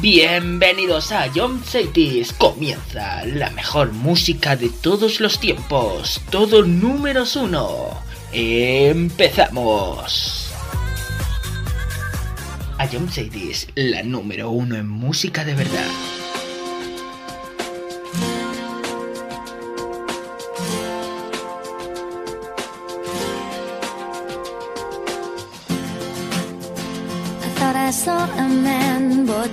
Bienvenidos a John Cities. Comienza la mejor música de todos los tiempos. Todo números uno. Empezamos. A John Cities, la número uno en música de verdad.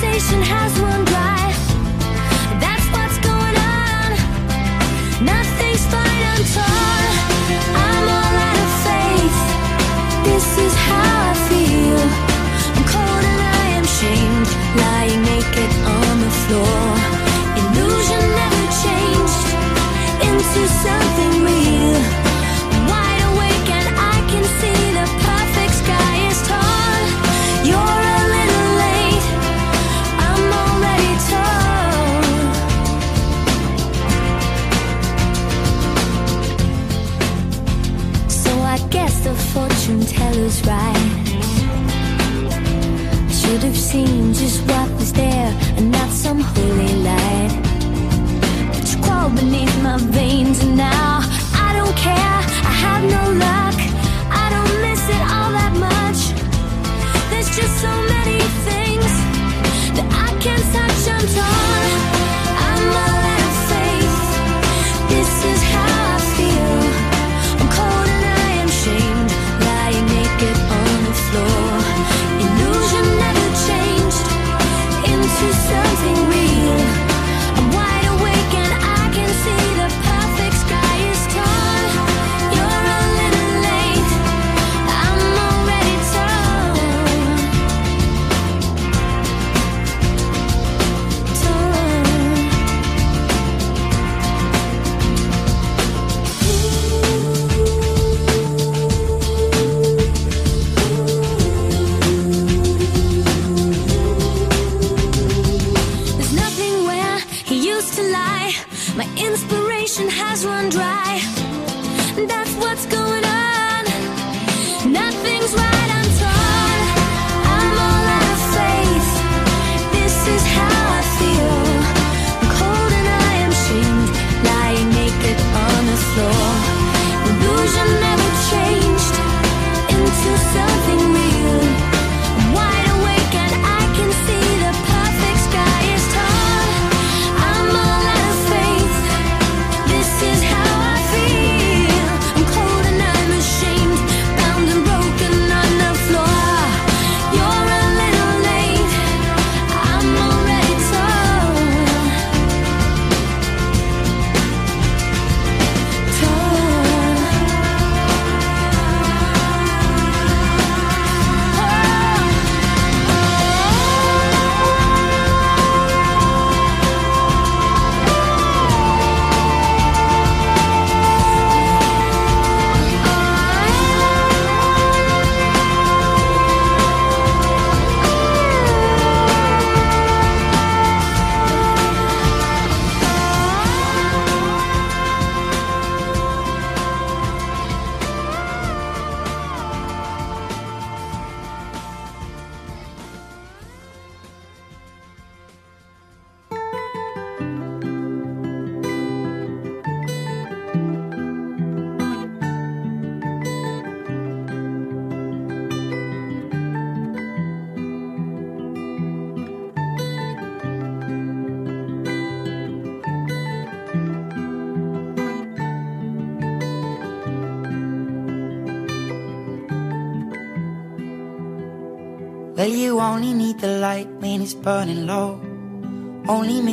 has run dry. That's what's going on. Nothing's fine. I'm all out of faith. This is how I feel. I'm cold and I am shamed, lying naked on the floor. Illusion never changed into something real. Teller's right. Should have seen just what was there and not some holy light. But you crawl beneath my veins and now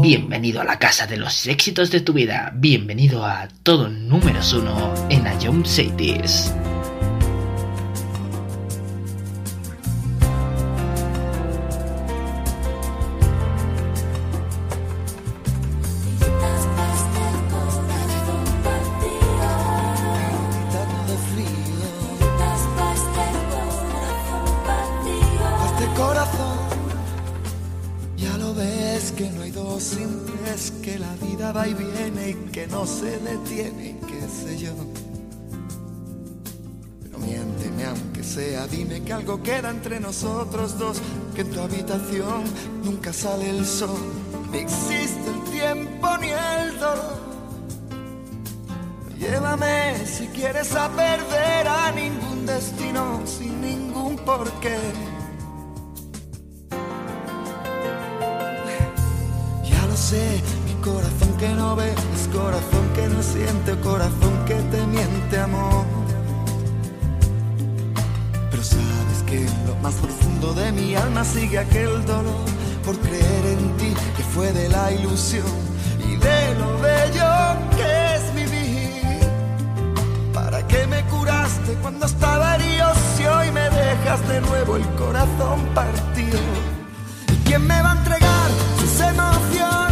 Bienvenido a la casa de los éxitos de tu vida. Bienvenido a todo número uno en Jump Cities. Entre nosotros dos, que en tu habitación nunca sale el sol, ni existe el tiempo ni el dolor. Llévame si quieres a perder a ningún destino sin ningún porqué. Ya lo sé, mi corazón que no ve corazón que no siente, corazón que te miente, amor. Que en lo más profundo de mi alma sigue aquel dolor por creer en ti, que fue de la ilusión y de lo bello que es vivir. ¿Para qué me curaste cuando estaba herido si hoy me dejas de nuevo el corazón partido? ¿Y quién me va a entregar sus emociones?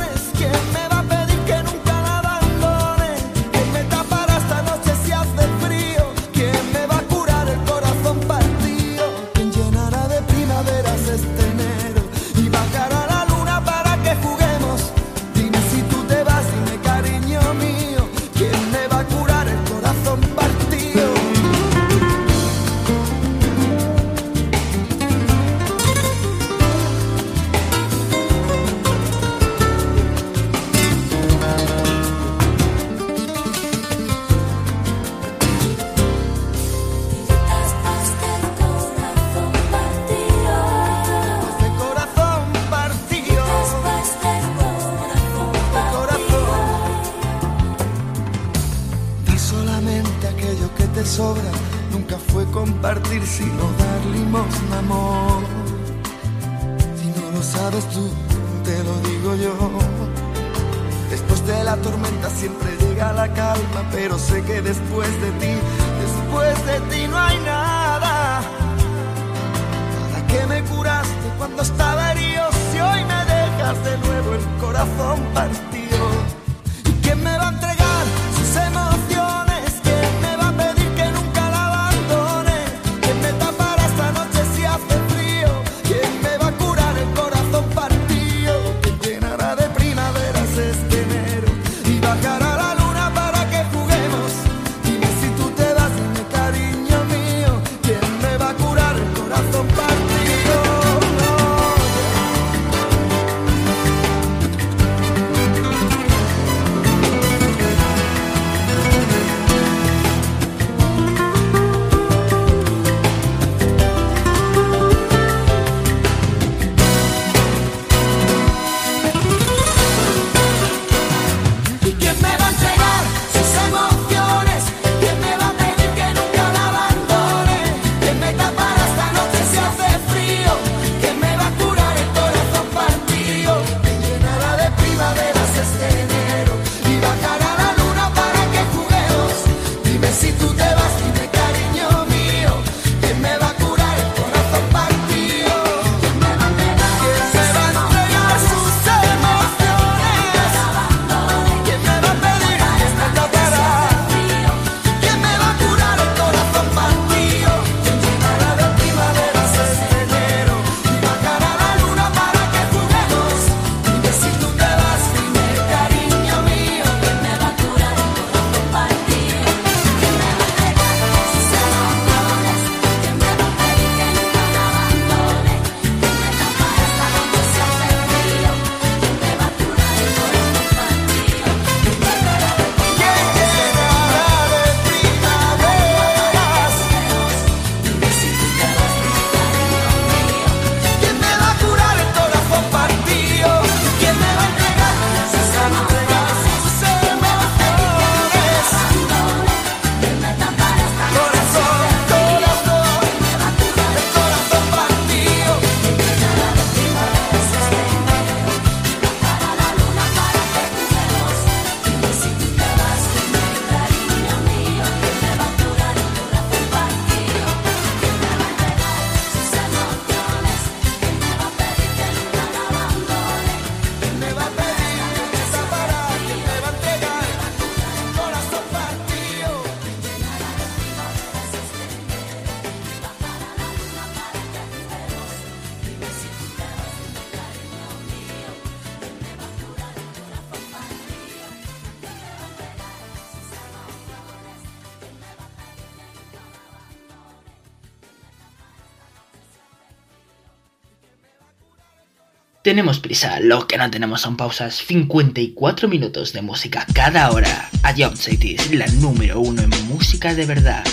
tenemos prisa, lo que no tenemos son pausas. 54 minutos de música cada hora. A Jump City la número uno en música de verdad.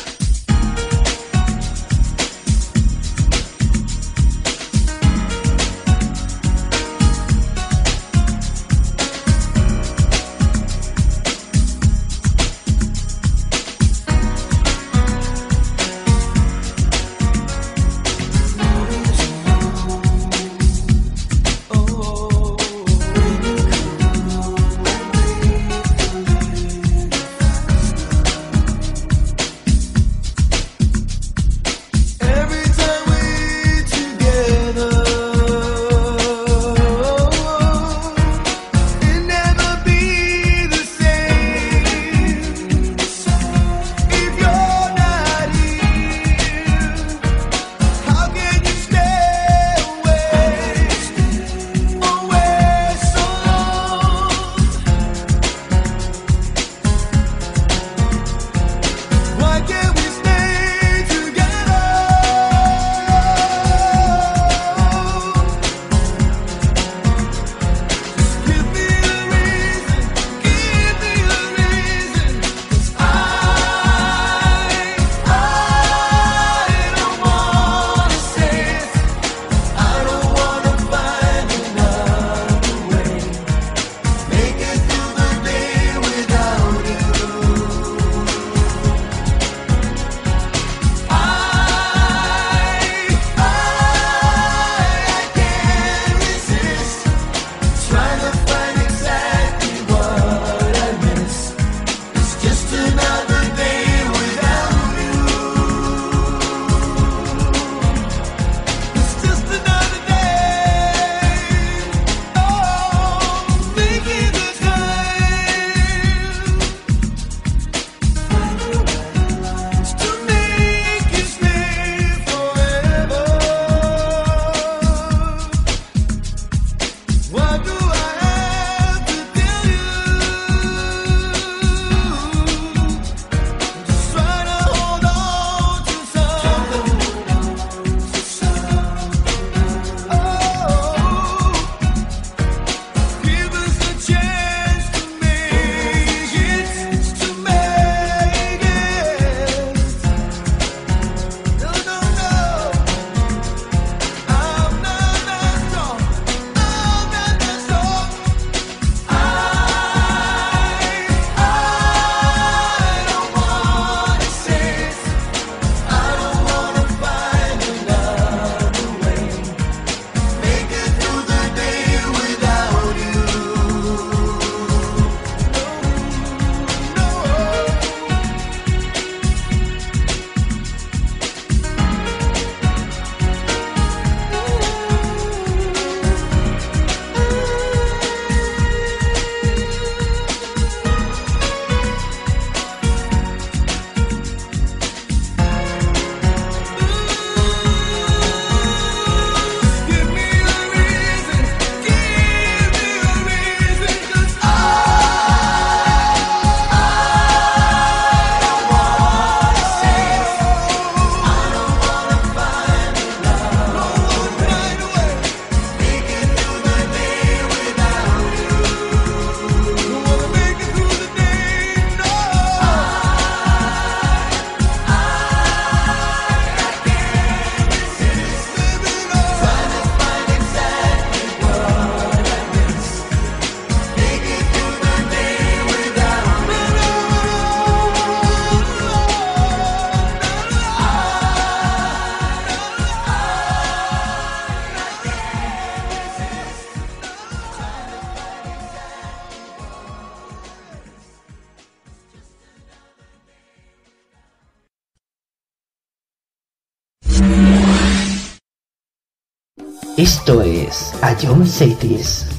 Esto es A John Cities.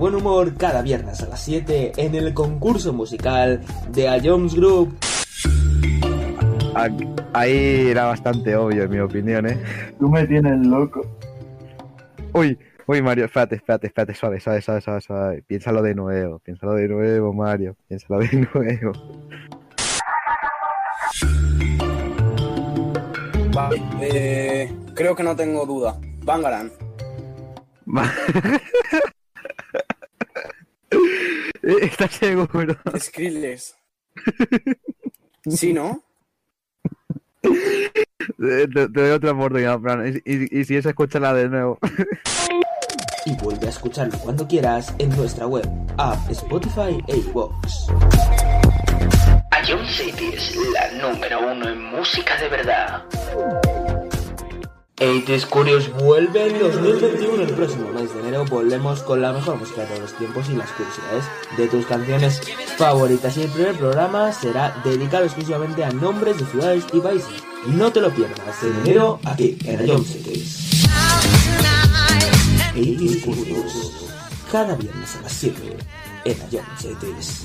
Buen humor cada viernes a las 7 en el concurso musical de A Jones Group. Ahí era bastante obvio, en mi opinión, ¿eh? Tú me tienes loco. Uy, uy, Mario, espérate, espérate, espérate, suave, suave, suave, suave, suave. Piénsalo de nuevo, piénsalo de nuevo, Mario, piénsalo de nuevo. Vale, eh, creo que no tengo duda. Bangaran. ¿Estás seguro? Skrillex. ¿Sí, no? Te, te doy otra oportunidad, Fran. Y, y, y si es, escúchala de nuevo. y vuelve a escucharlo cuando quieras en nuestra web, app, Spotify e iVoox. Ion City es la número uno en música de verdad. 80 Curious vuelve en 2021. El próximo mes de enero volvemos con la mejor música de todos los tiempos y las curiosidades de tus canciones favoritas. Y el primer programa será dedicado exclusivamente a nombres de ciudades y países. No te lo pierdas en enero aquí en Ion Cities. 80 Curious. Cada viernes a las 7 en Ion Cities.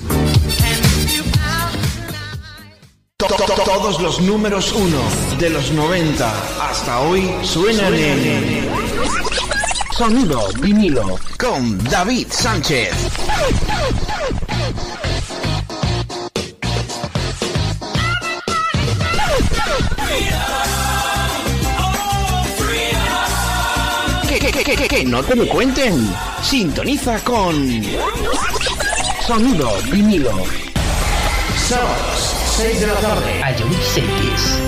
Todos los números uno de los 90 hasta hoy suenan en Sonido vinilo con David Sánchez. Que, que, que, que, que no te lo cuenten. Sintoniza con Sonido vinilo. Sábados 6 de la tarde. Ion Cities.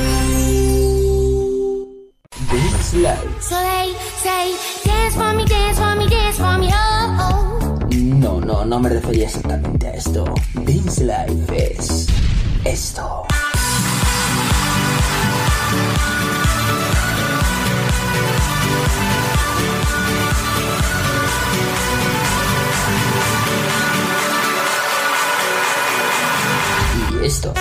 This Life. So they say, dance for me, dance for me, dance for me, oh, oh. No, no, no me refería exactamente a esto. Dance Life es esto. Y esto.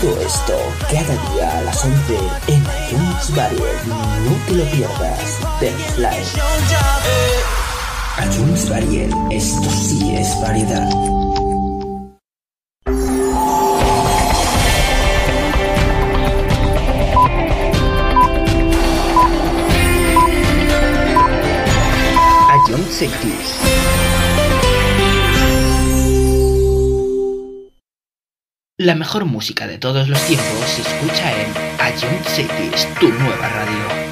Todo esto cada día a las 11 en iTunes Variety. No te lo pierdas. Dance Live. iTunes Variety. Esto sí es variedad. Ion Cities. La mejor música de todos los tiempos se escucha en Ion Cities, tu nueva radio.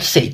C'est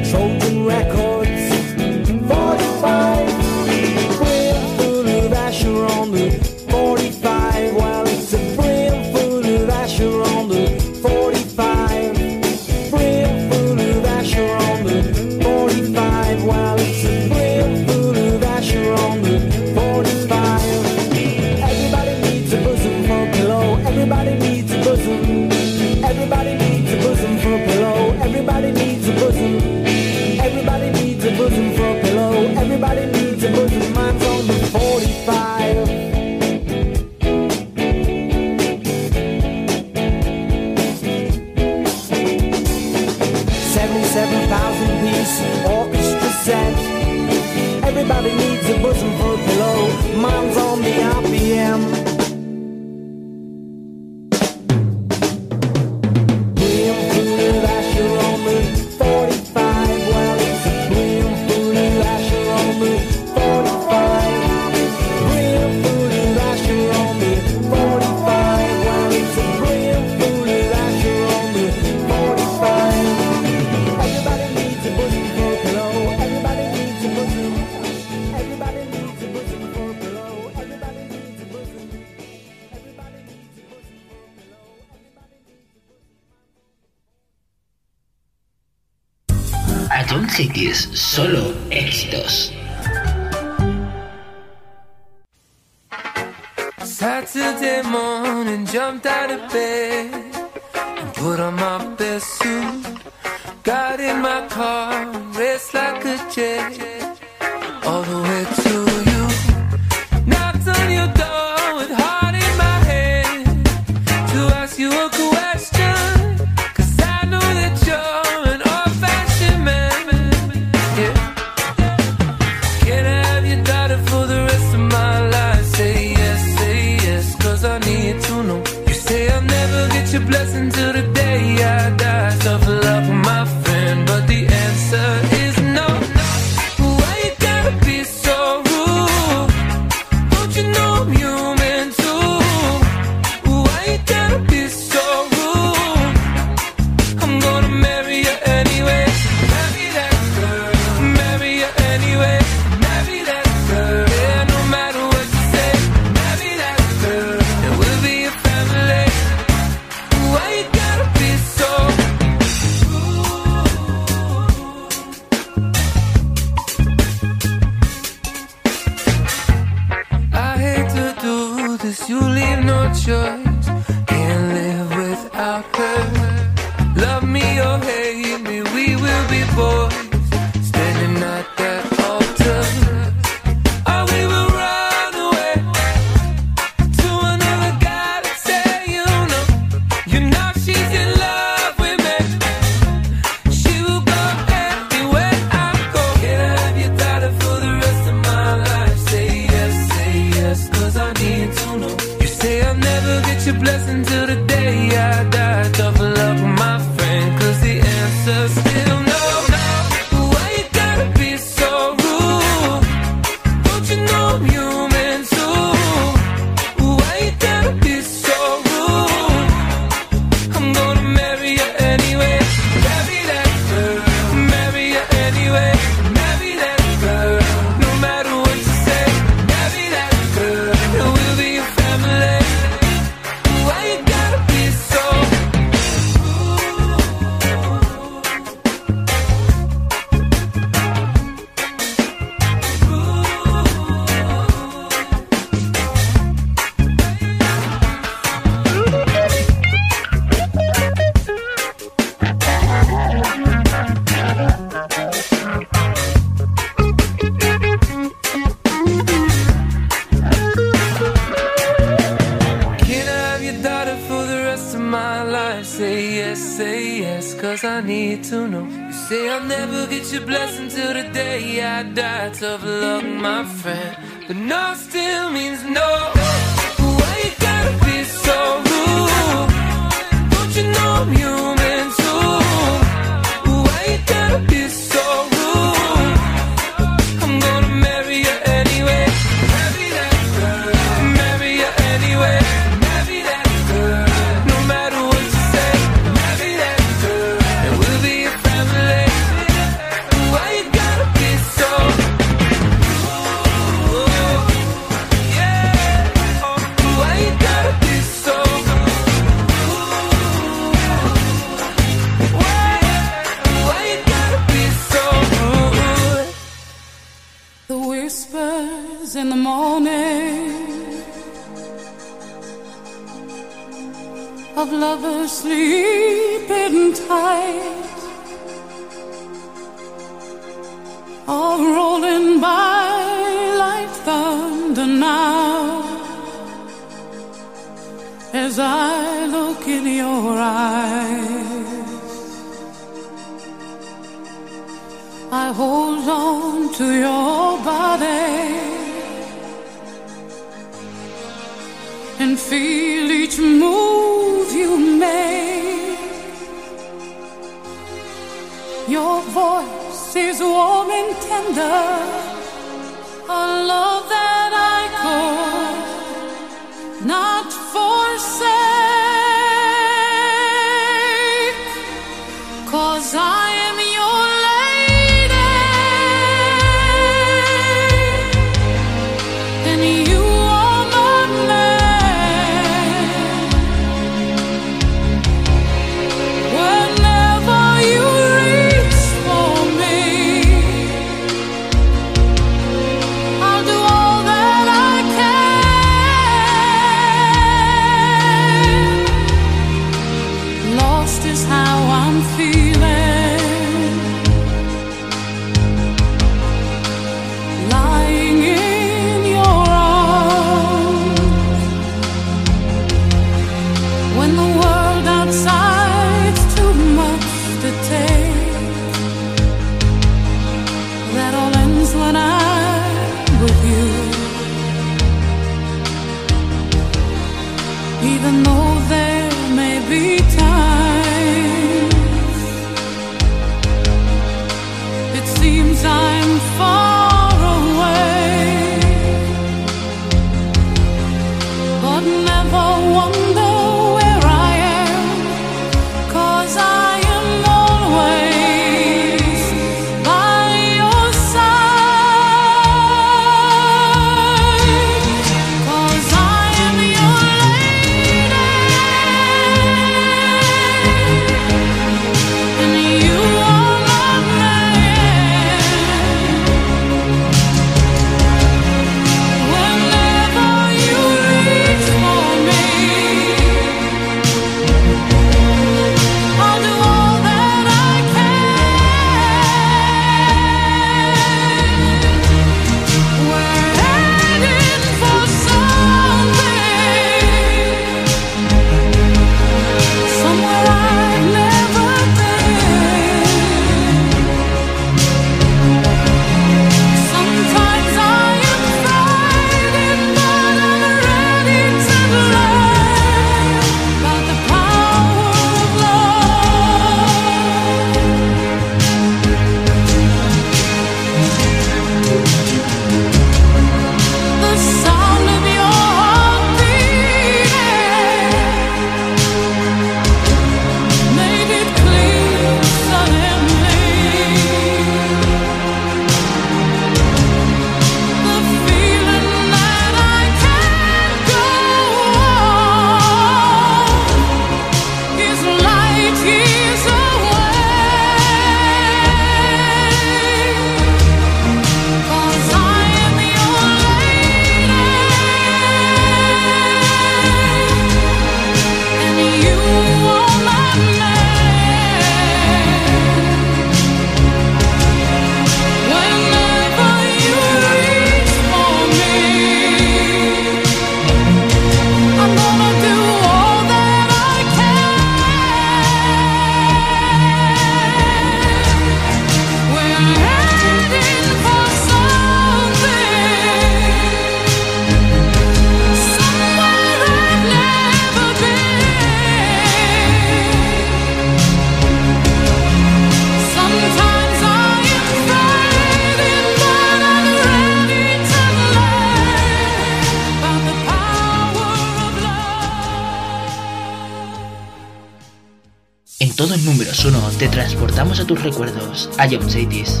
tus recuerdos, a John Sadis.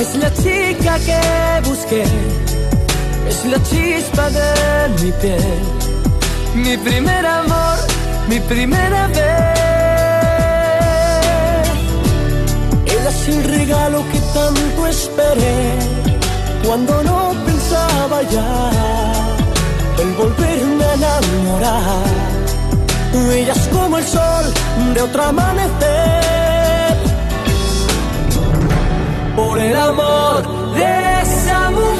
Es la chica que busqué. Es la chispa de mi piel. Mi primer amor, mi primera vez. Ella es el regalo que tanto esperé. Cuando no pensaba ya en volverme a enamorar. Ella es como el sol de otro amanecer. Por el amor de esa mujer,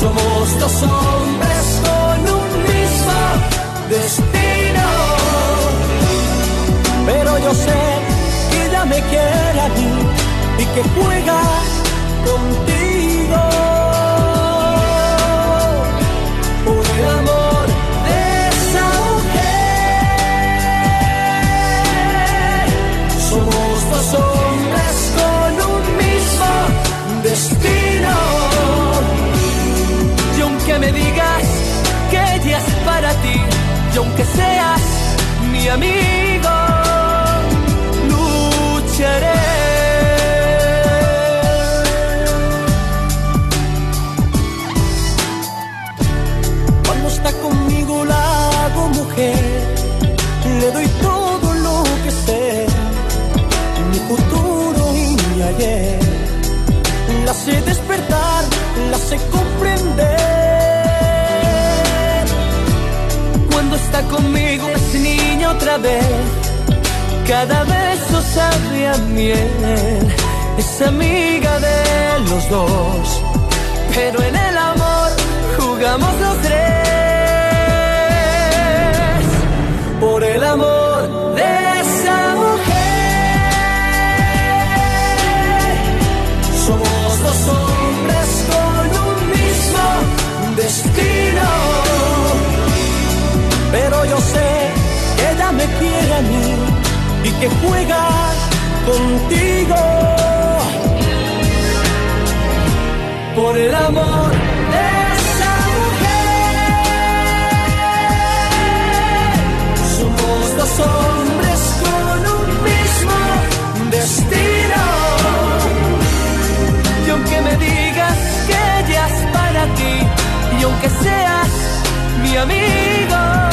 somos dos hombres con un mismo destino. Pero yo sé que ella me quiere a mí y que juega contigo. Y aunque seas mi amigo, lucharé. Cuando está conmigo la hago mujer, le doy todo lo que sé, mi futuro y mi ayer. La sé despertar, la sé comprender. Conmigo es niña otra vez, cada beso sabe a miel. Es amiga de los dos, pero en el amor jugamos los tres. Por el amor yo sé que ella me quiere a mí y que juega contigo. Por el amor de esa mujer, somos dos hombres con un mismo destino. Y aunque me digas que ella es para ti, y aunque seas mi amigo,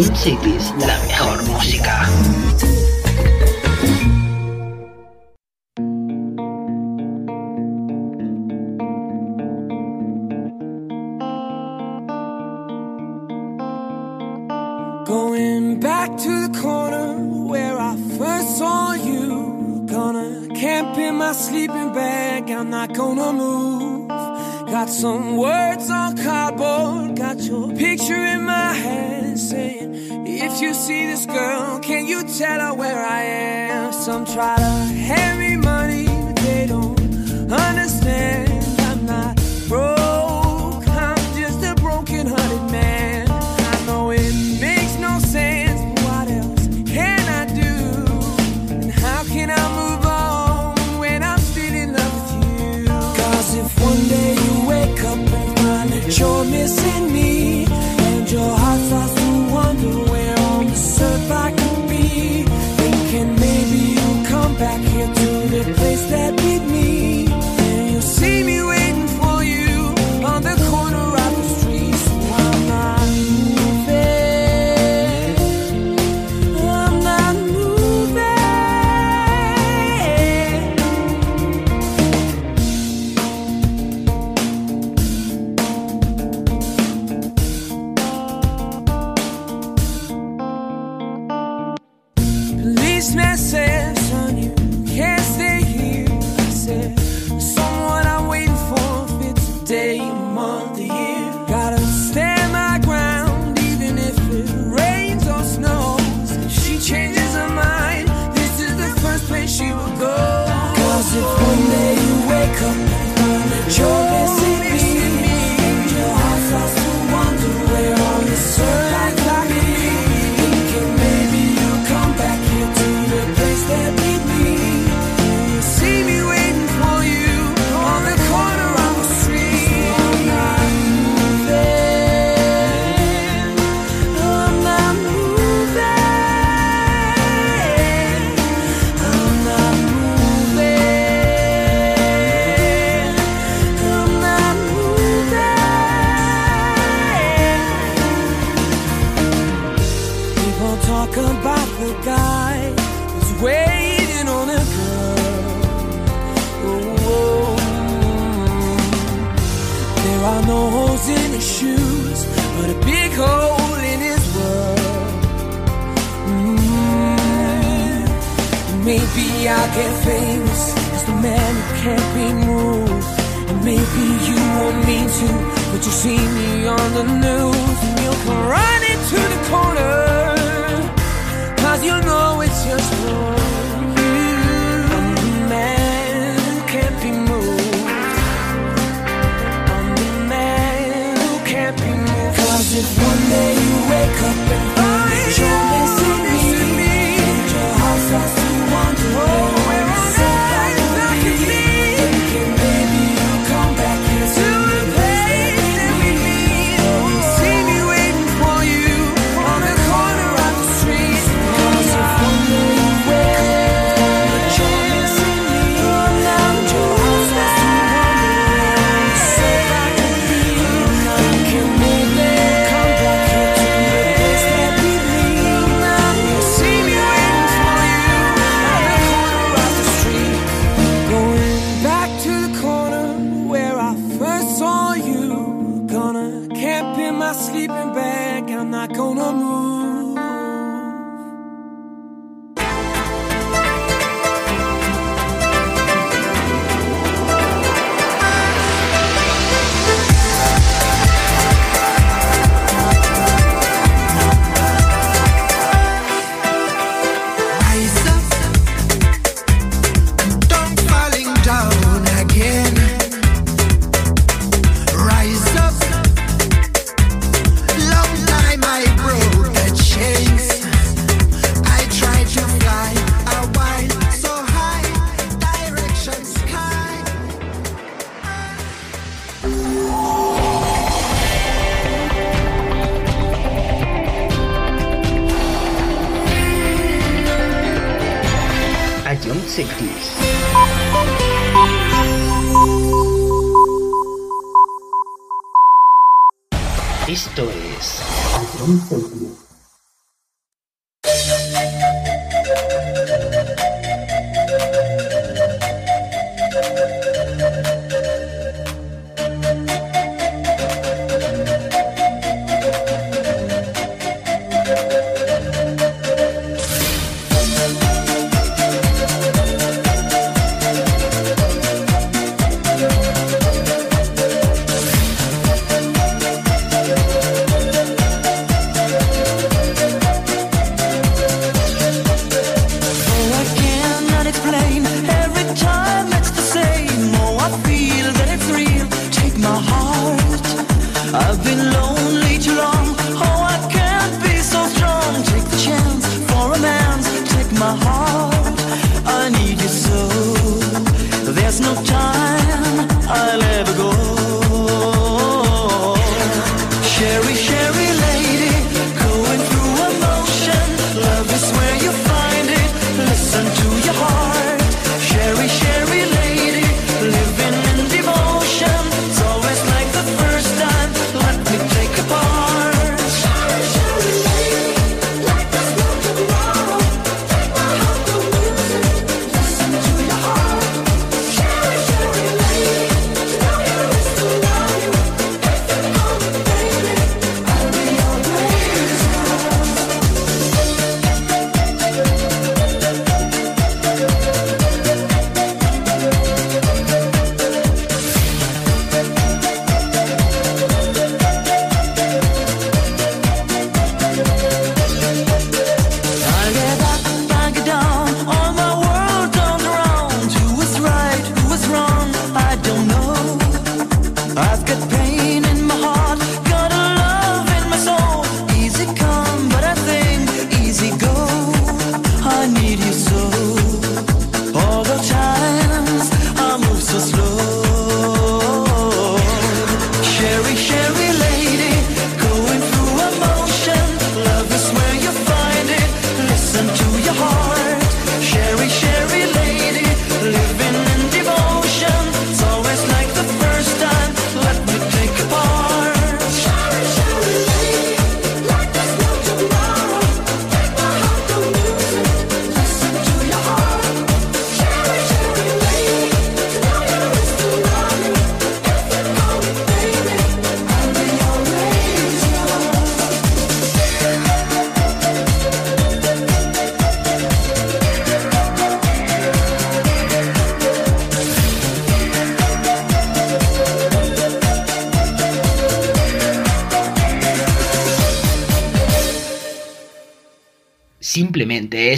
lucharé. A John Cities, la back here to the place that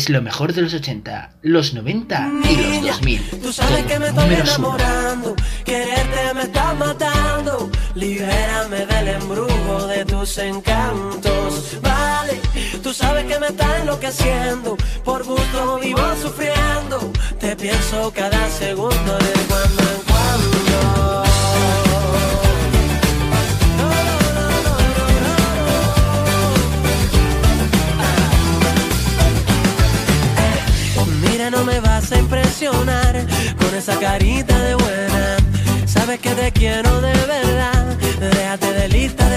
es lo mejor de los 80, los 90 y los 2000. Tú sabes que me estoy enamorando, quererte me está matando. Libérame del embrujo de tus encantos. Vale, tú sabes que me está enloqueciendo. Por gusto vivo sufriendo. Te pienso cada segundo de cuando en cuando. Con esa carita de buena. Sabes que te quiero de verdad. Déjate de lista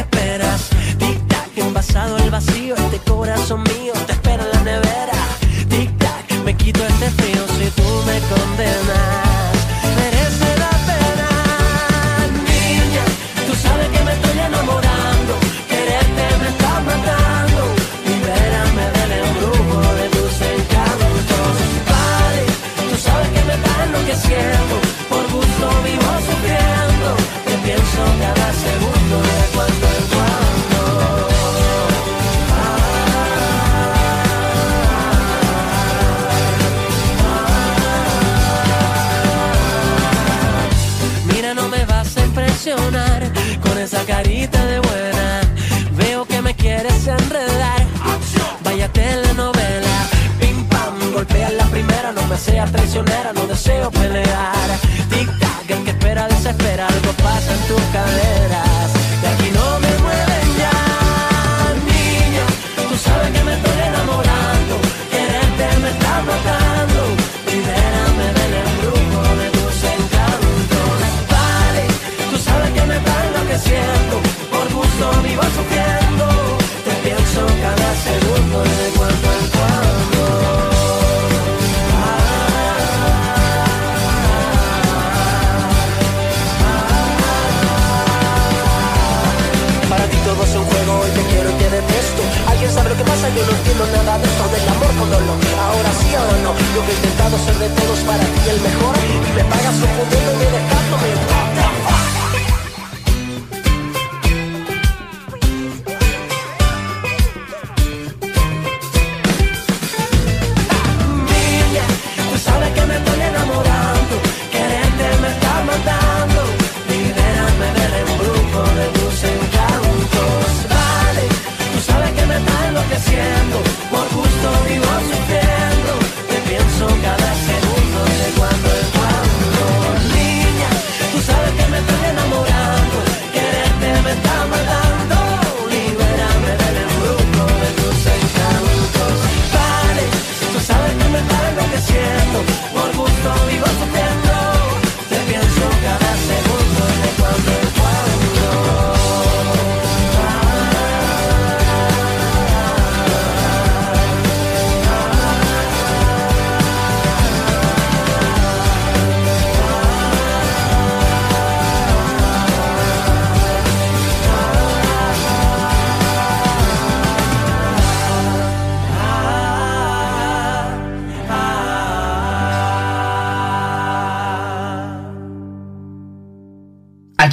no deseo pelear. Tic tac, el que espera desespera. Algo pasa en tus caderas. Entiendo nada de esto del amor con dolor Ahora sí, ahora no, yo que he intentado ser de todos para ti el mejor. Y me pagas confundiéndome y dejándome What the fuck?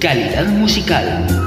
Calidad musical.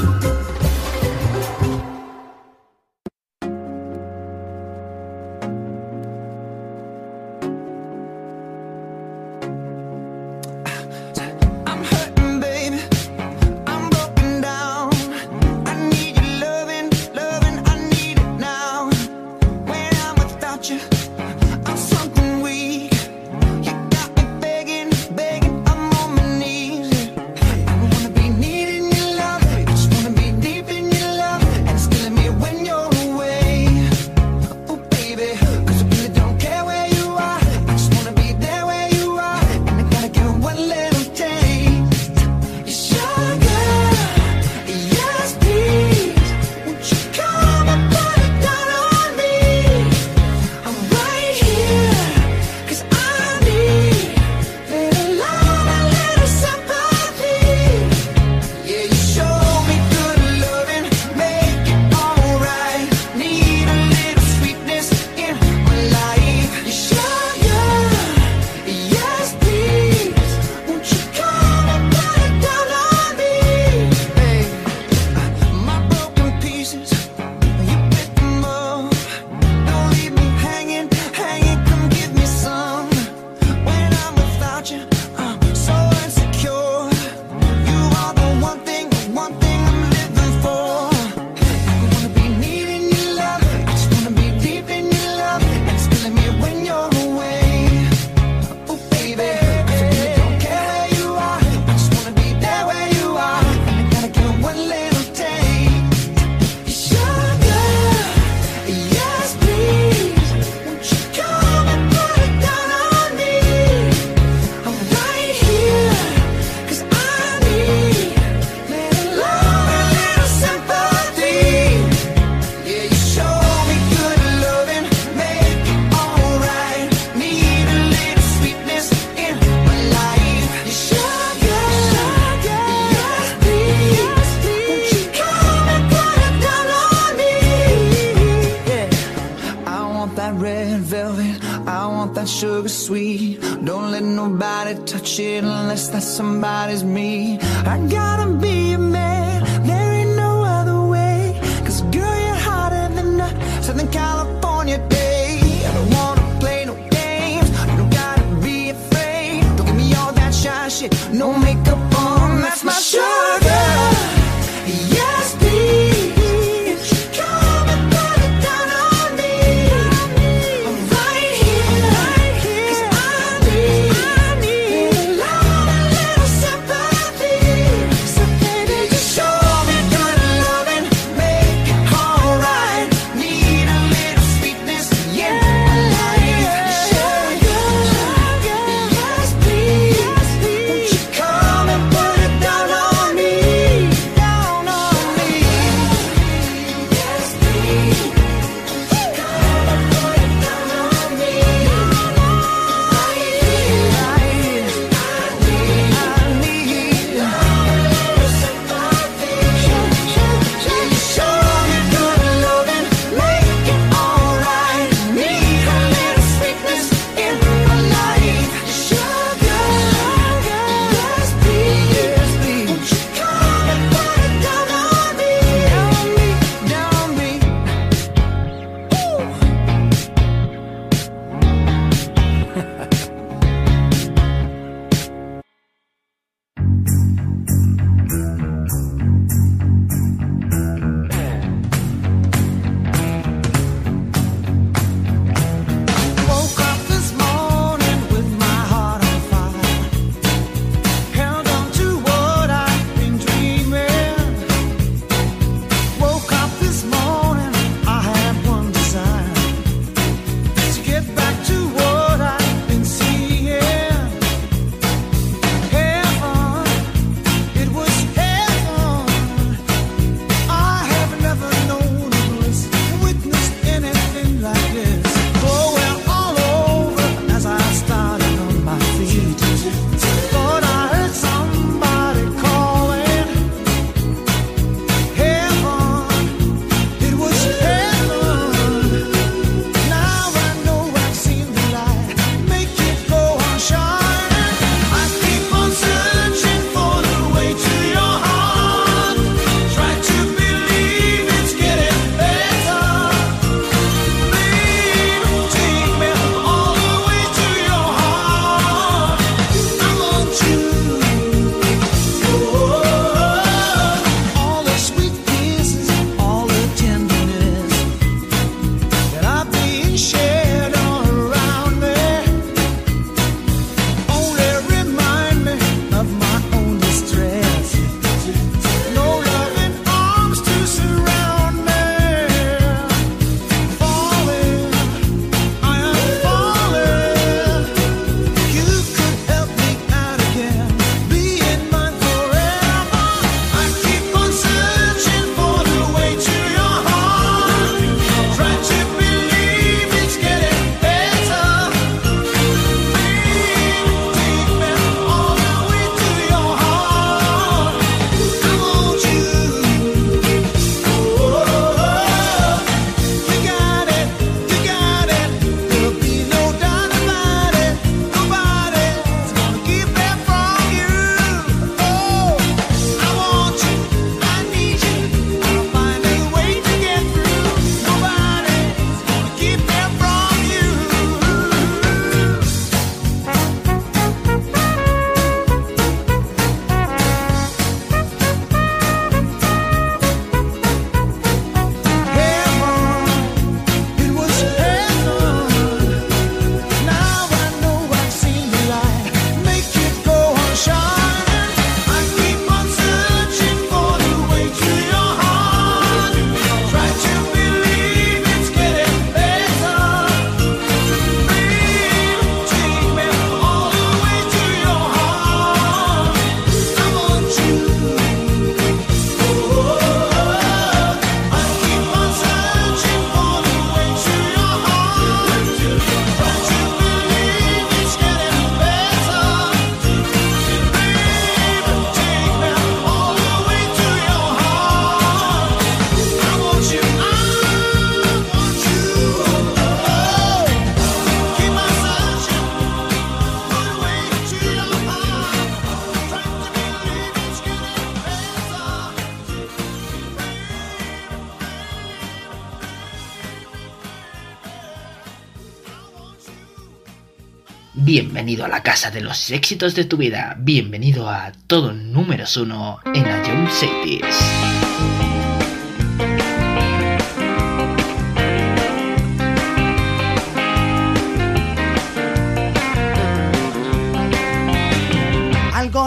Bienvenido a la casa de los éxitos de tu vida. Bienvenido a todo números uno en A Young Cities.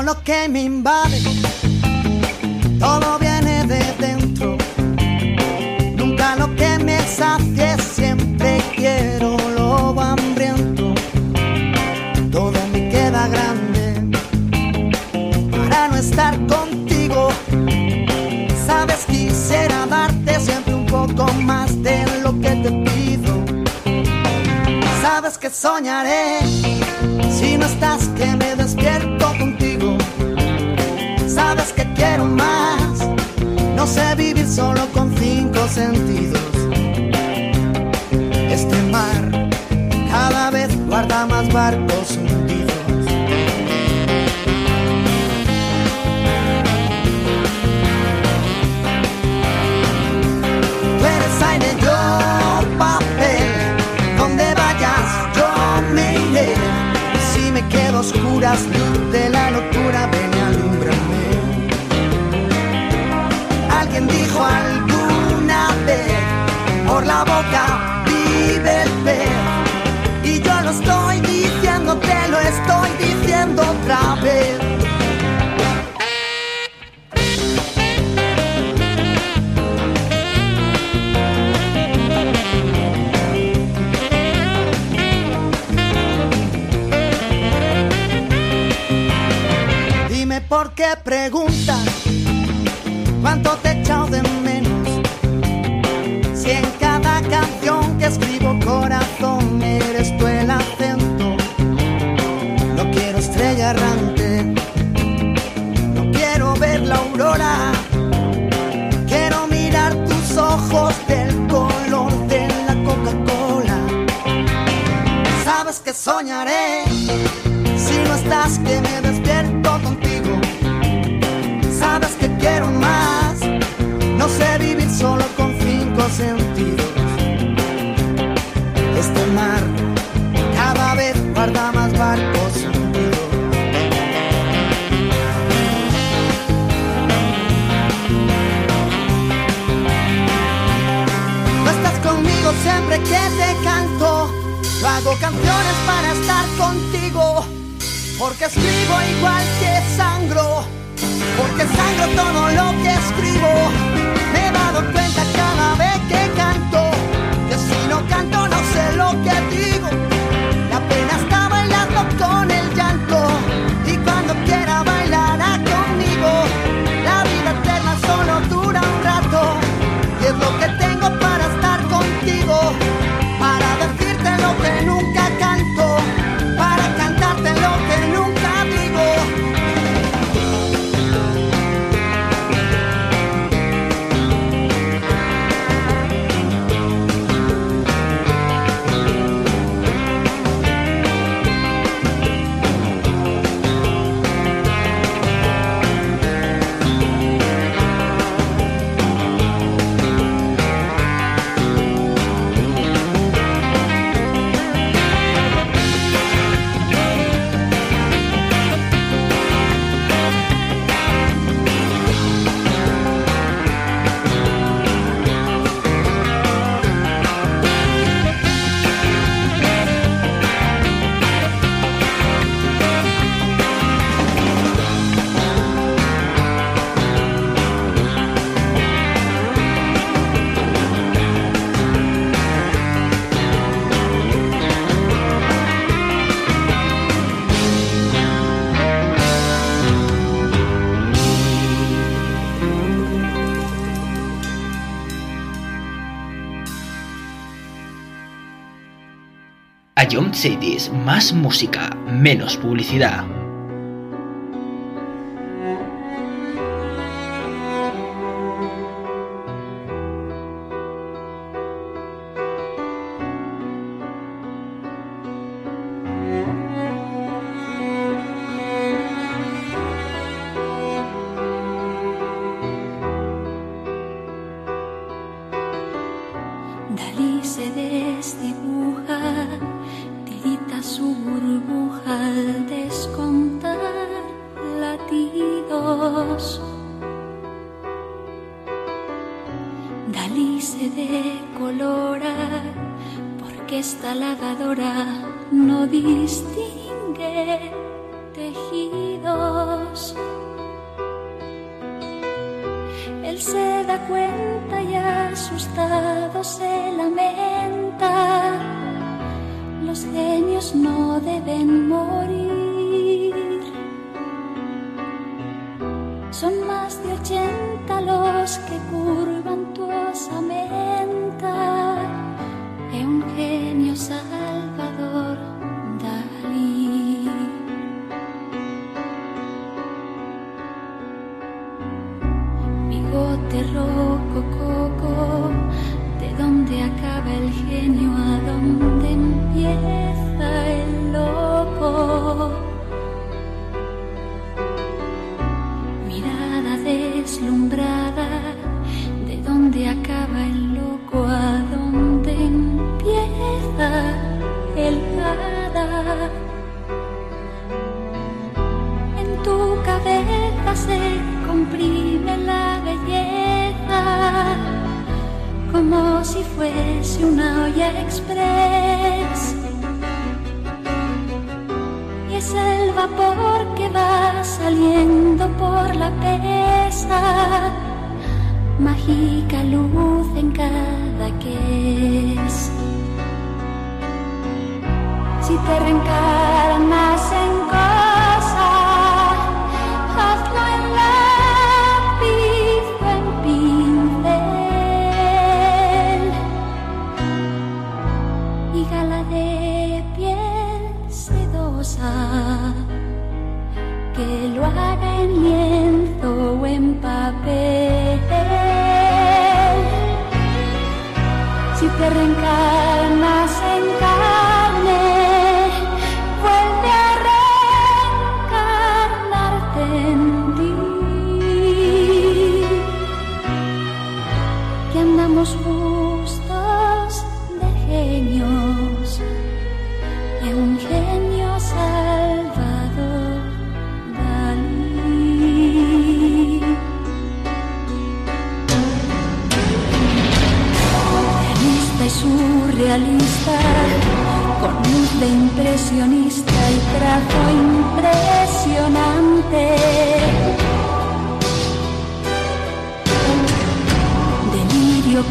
lo que me invade. Si no estás que me despierto contigo. Sabes que quiero más. No sé vivir solo con cinco sentidos. Este mar cada vez guarda más barcos a por qué preguntas cuánto te he echado de menos. Si en cada canción que escribo corazón eres tú el acento. No quiero estrella errante, no quiero ver la aurora. Quiero mirar tus ojos del color de la Coca-Cola. Sabes que soñaré solo con cinco sentidos. Este mar cada vez guarda más barcos. No estás conmigo siempre que te canto. Yo hago canciones para estar contigo. Porque escribo igual que sangro. Porque sangro todo lo que escribo. Cities, más música, menos publicidad. deslumbrada de dónde acaba el loco a dónde empieza el hada. En tu cabeza se comprime la belleza como si fuese una olla expresa vapor que va saliendo por la pesa, mágica luz en cada que es. Si te reencarnas en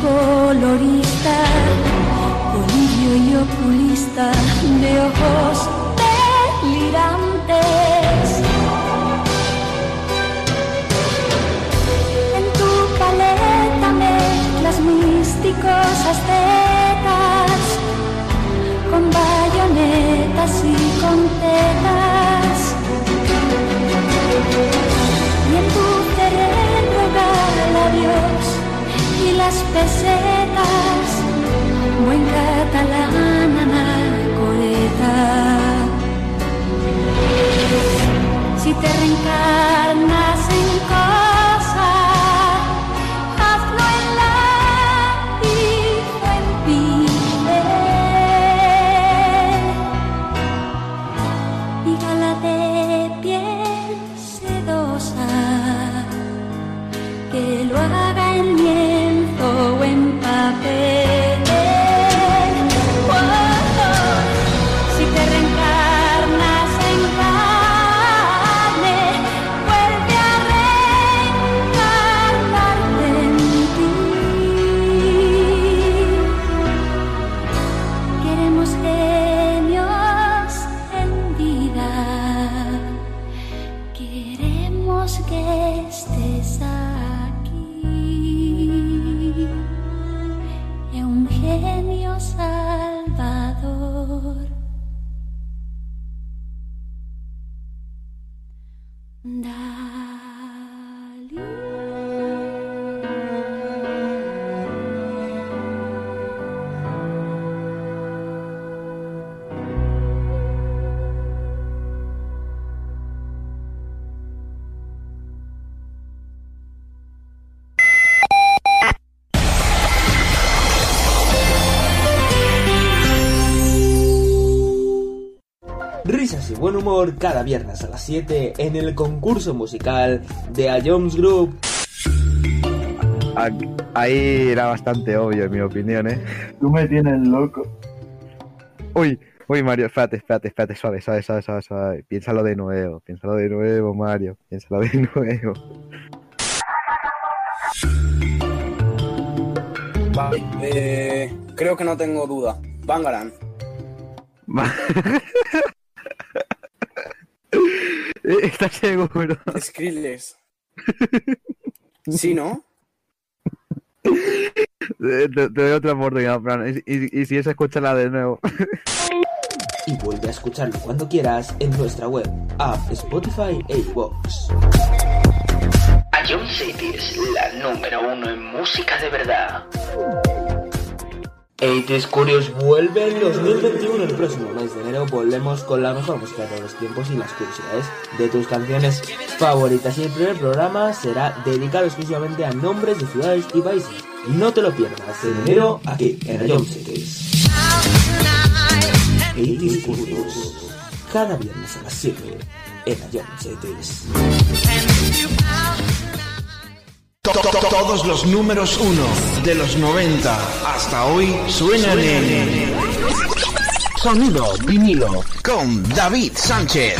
colorista, bolillo y oculista de ojos delirantes. En tu paleta mezclas místicos aztecas con bayonetas y con tetas. las pesetas, buen catalán anacoreta. Si te reencargas cada viernes a las 7 en el concurso musical de A Jones Group. Ahí era bastante obvio, en mi opinión, ¿eh? Tú me tienes loco. Uy, uy, Mario, espérate, espérate, espérate, suave, suave, suave, suave. Piénsalo de nuevo, piénsalo de nuevo, Mario, piénsalo de nuevo. Eh, creo que no tengo duda. Bangaran. ¿Estás seguro? Skrillex. ¿Sí, no? Te, te doy otra oportunidad, Fran. Y, y- y si es, escúchala de nuevo. Y vuelve a escucharlo cuando quieras en nuestra web, app, Spotify e iVoox. Ion City es la número uno en música de verdad. 80s Curious vuelve en 2021 el próximo mes de enero volvemos con la mejor música de los tiempos y las curiosidades de tus canciones favoritas. Y el primer programa será dedicado exclusivamente a nombres de ciudades y países. No te lo pierdas en enero aquí en Cities 80s Curious cada viernes a las 7 en Ion Cities To- to- to- Todos los números uno de los 90 hasta hoy suenan en Sonido vinilo con David Sánchez.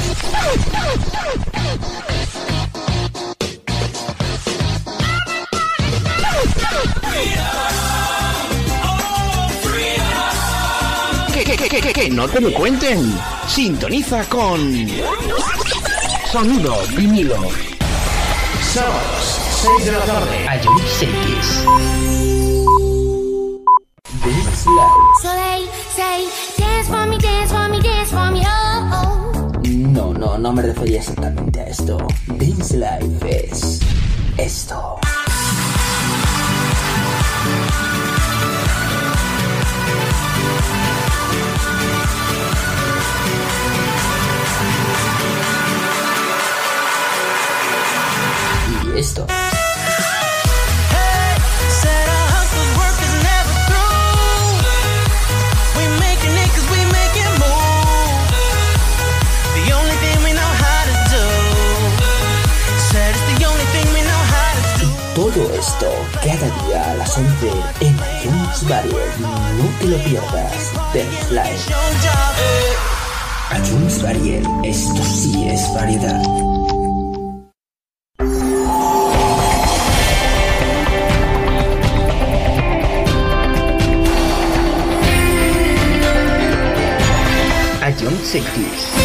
Que, que, que, que, que, que no te lo cuenten. Sintoniza con Sonido vinilo. Sábados, 6 de la tarde. Ion Cities. This Life So they say, dance for me, dance for me, dance for me, oh, oh. No, no, no me refería exactamente a esto. Dance Life es esto. Y esto. Todo esto cada día a las 11 en iTunes Varied. No te lo pierdas. Dance job. iTunes Varied. Esto sí es variedad. Ion Cities.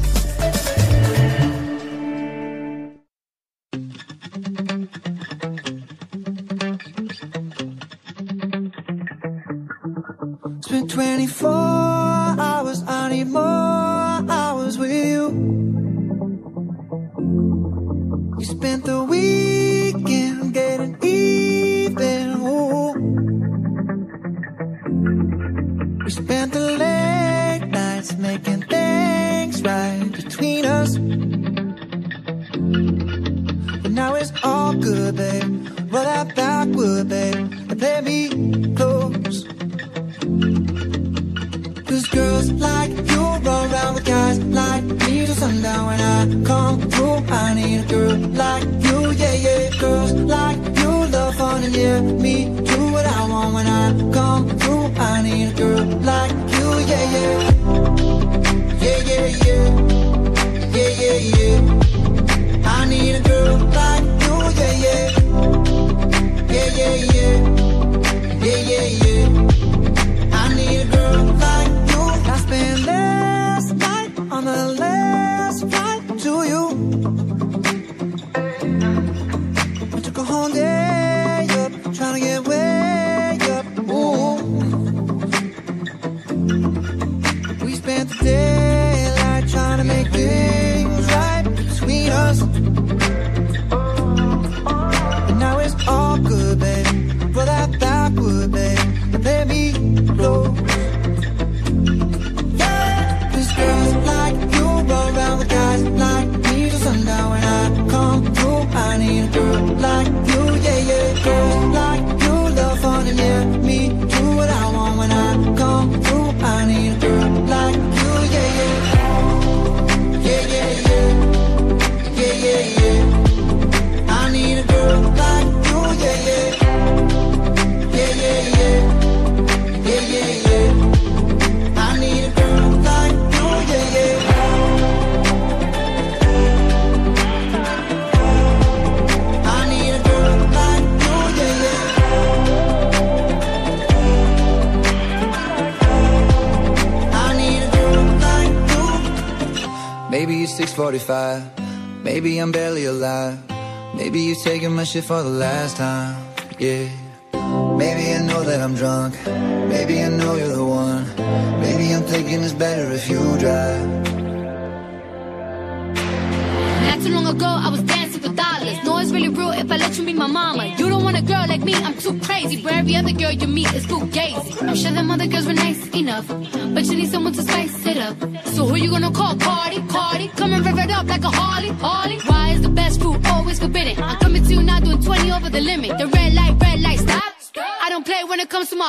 shit for the last time, yeah.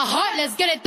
heart, let's get it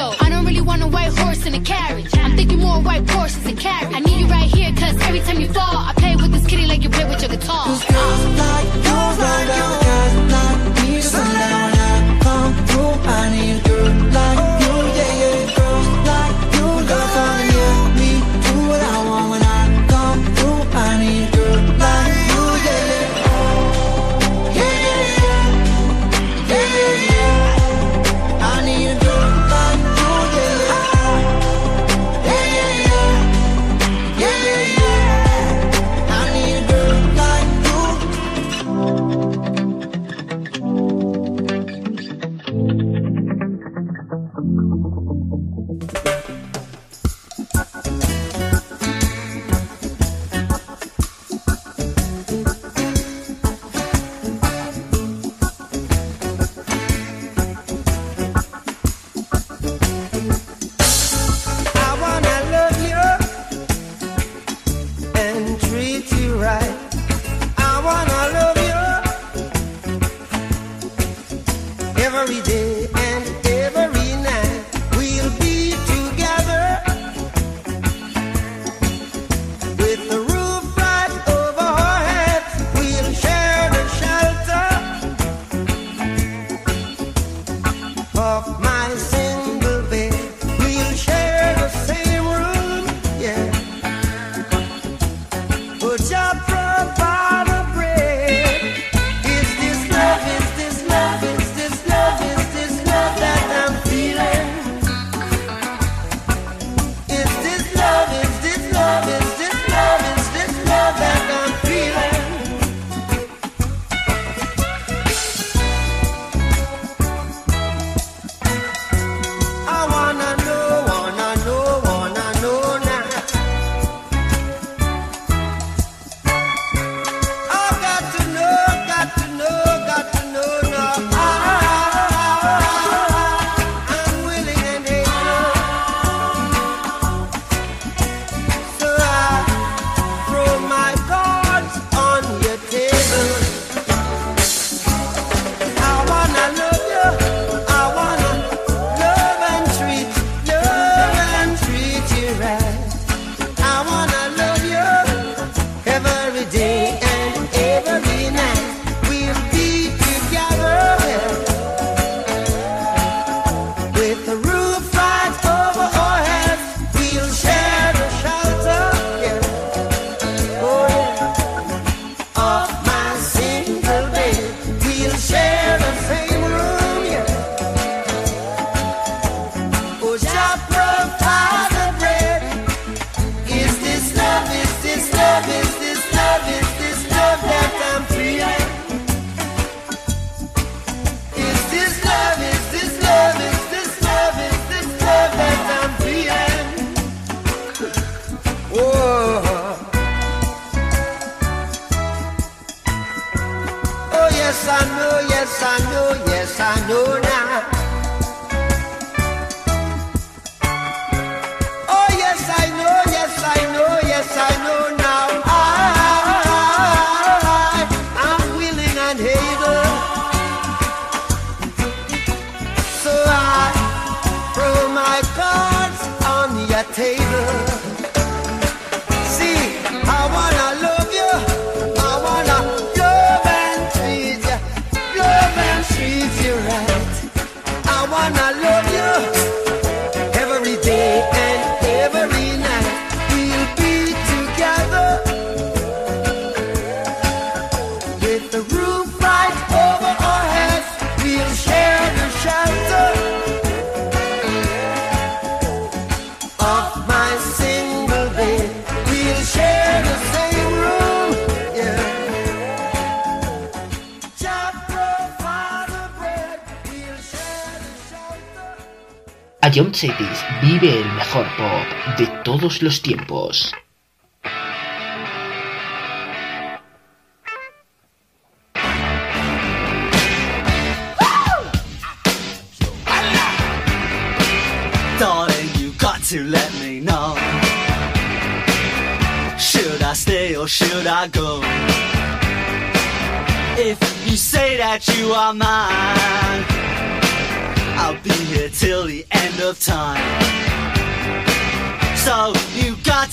todos los tiempos.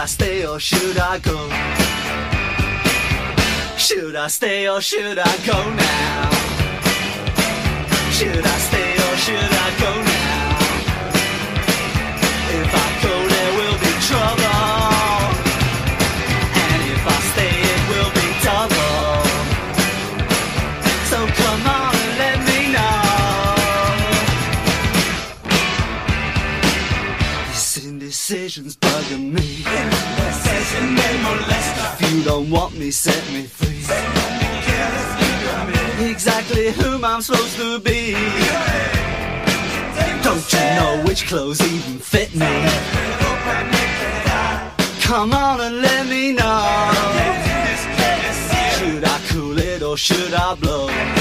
I stay or should I go? Should I stay or should I go now? Should I stay or should I go now? If I go, there will be trouble. And if I stay, it will be double. So come on and let me know. Indecision's bugging me. Want me, set me free. Exactly whom I'm supposed to be. Don't you know which clothes even fit me? Come on and let me know. Should I cool it or should I blow?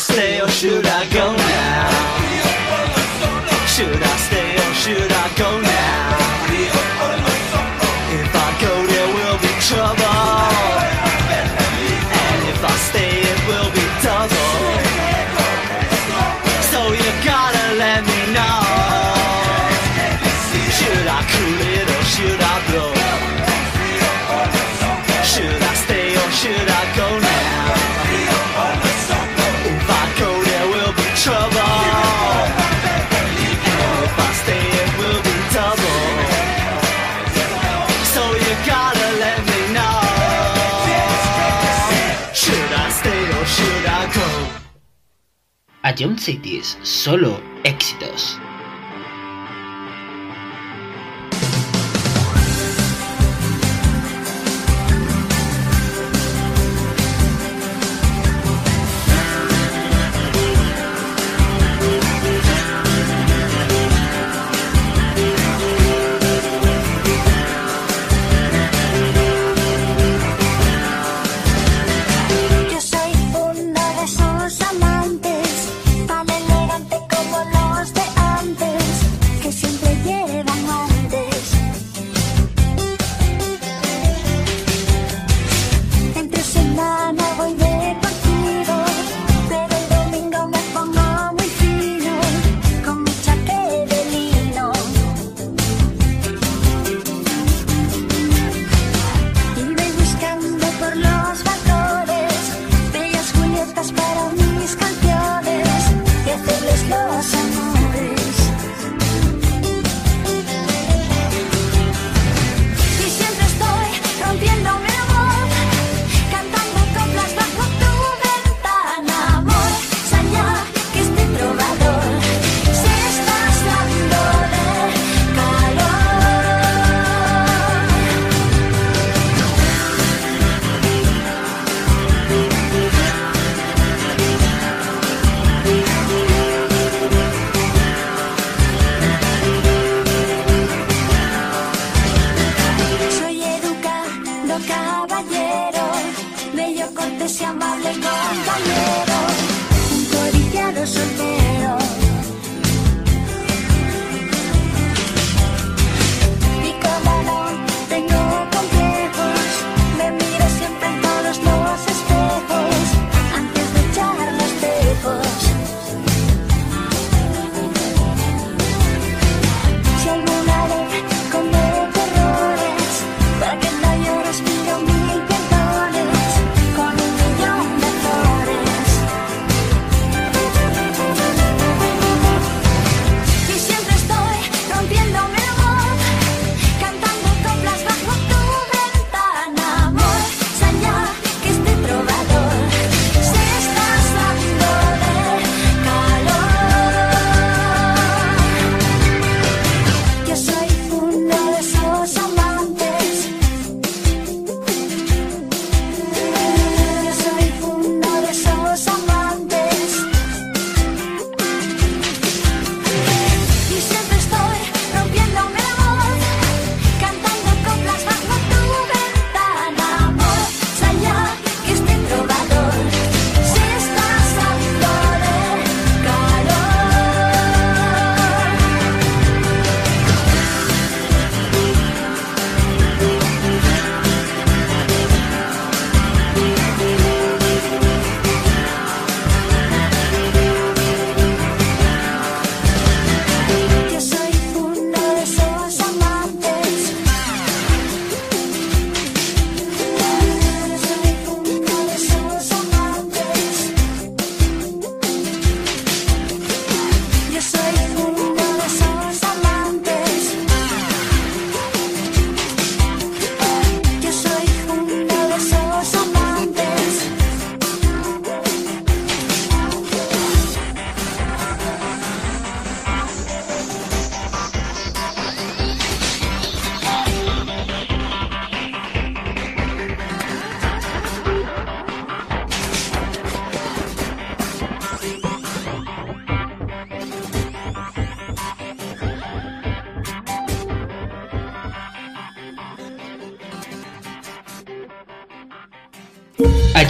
Stay or should I go John Cities, solo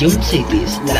Jump Cities, la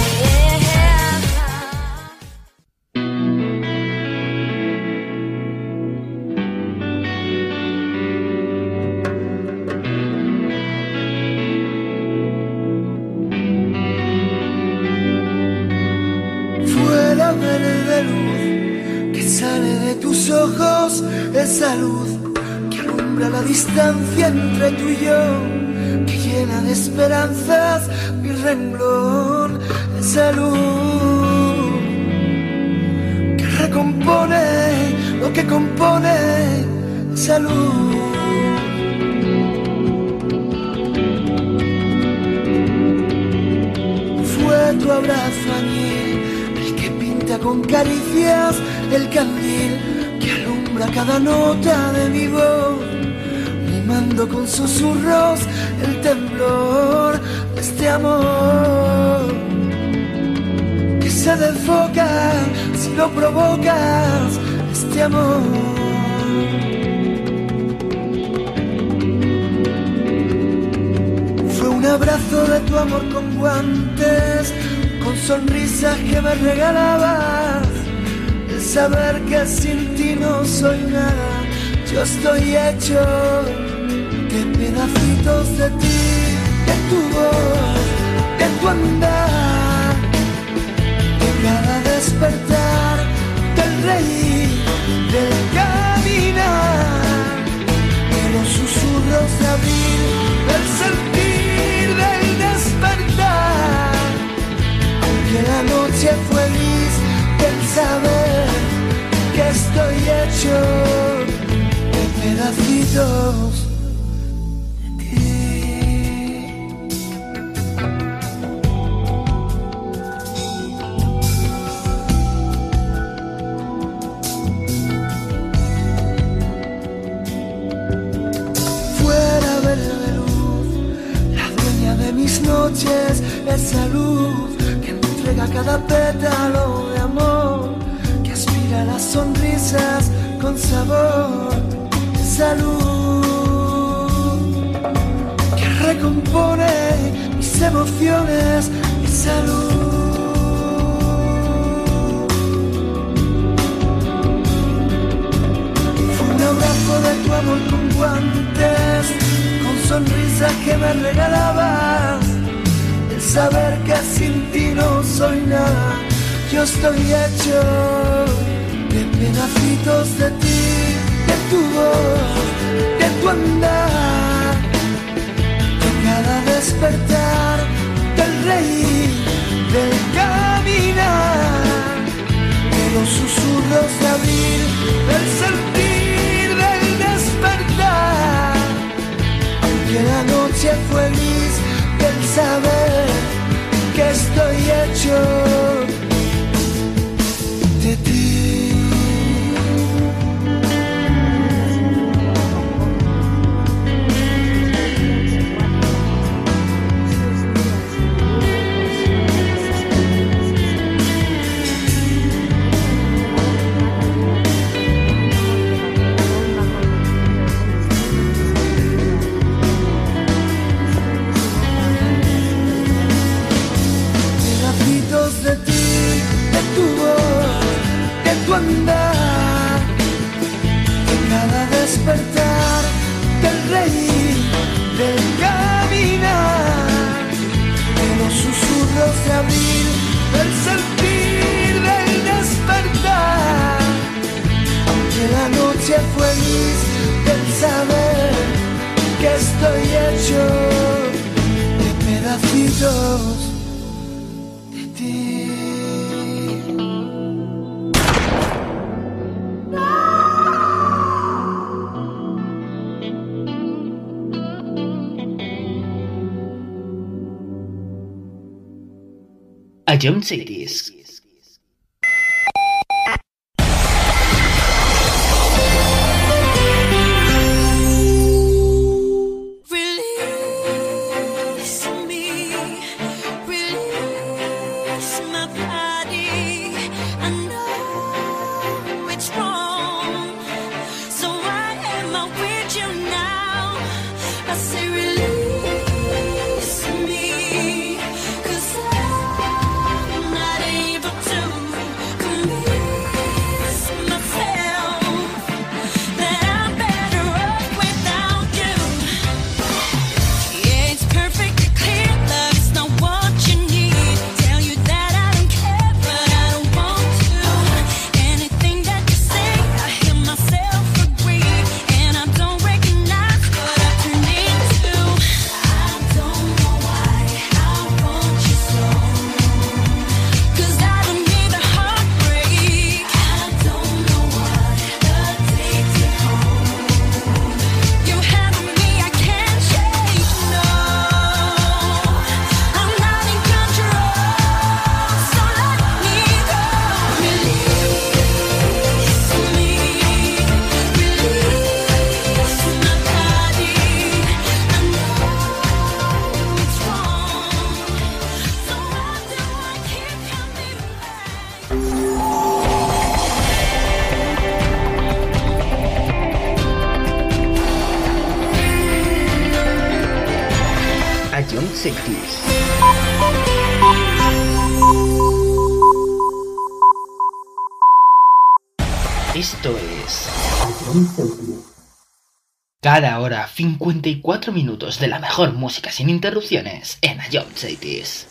Susurros el temblor de este amor que se desfoca si lo provocas, este amor. Fue un abrazo de tu amor con guantes, con sonrisas que me regalabas. El saber que sin ti no soy nada, yo estoy hecho de pedacitos de ti, de tu voz, de tu andar, de cada despertar, del reír, del caminar, de los susurros de abril, del sentir, del despertar. Aunque la noche fue gris, del saber que estoy hecho de pedacitos. Recompone mis emociones, mi salud. Fue abrazo de tu amor con guantes, con sonrisas que me regalabas. El saber que sin ti no soy nada, yo estoy hecho de pedacitos de ti, de tu voz, de tu andar, despertar, del reír, del caminar de los susurros de abril, del sentir, del despertar. Aunque la noche fue gris, del saber que estoy hecho noche feliz del saber que estoy hecho de pedacitos. de A Jump City 54 minutos de la mejor música sin interrupciones en Ion Cities.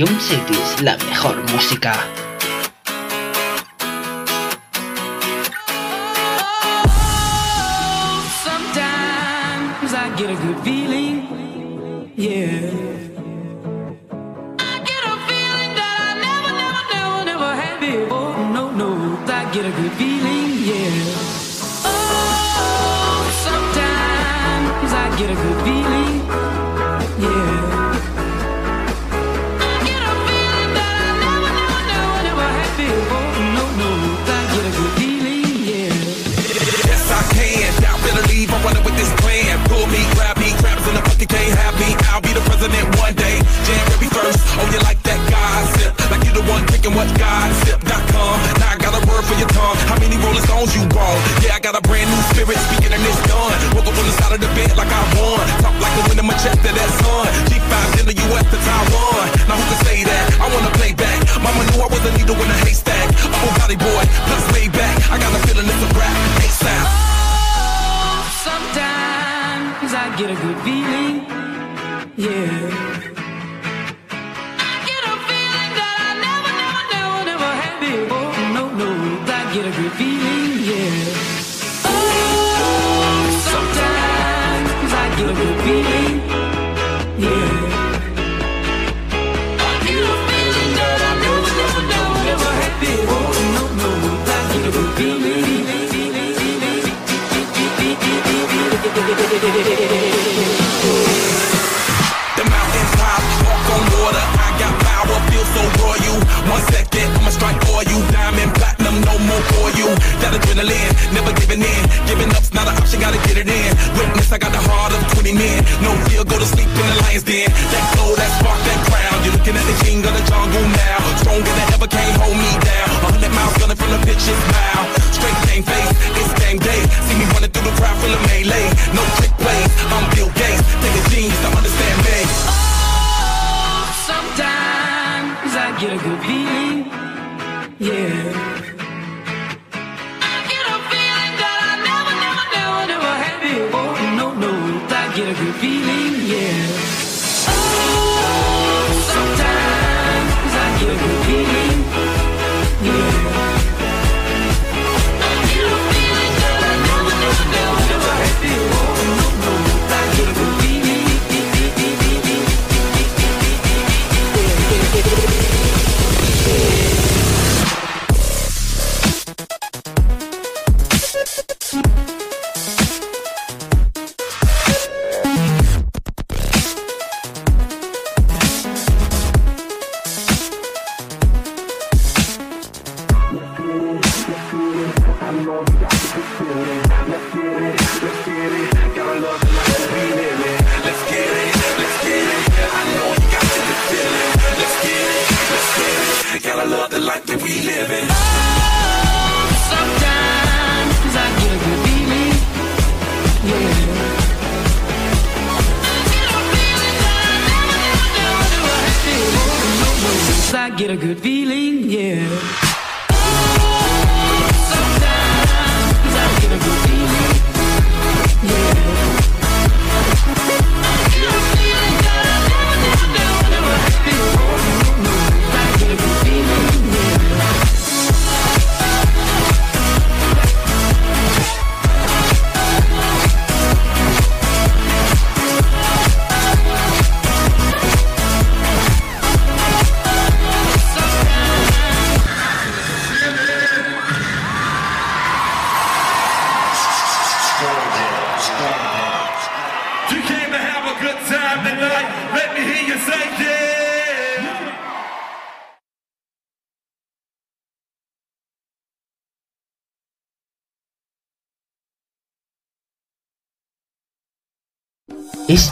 Jump City la mejor música. get a good feeling, yeah. I get a feeling that I never, never, never, never had before. No, no, I get a good feeling.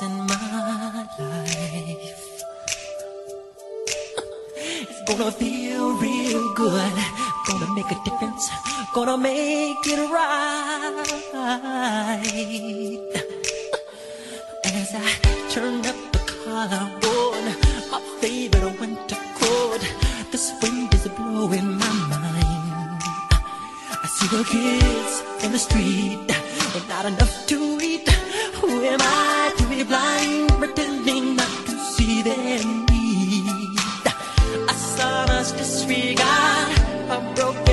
in my life. It's gonna feel real good. Gonna make a difference. Gonna make it right. As I turn up the collarbone, my favorite winter coat. This wind is blowing my mind. I see the kids in the street, but not enough to eat. Who am I? blind, pretending not to see their need? A sonorous disregard, a broken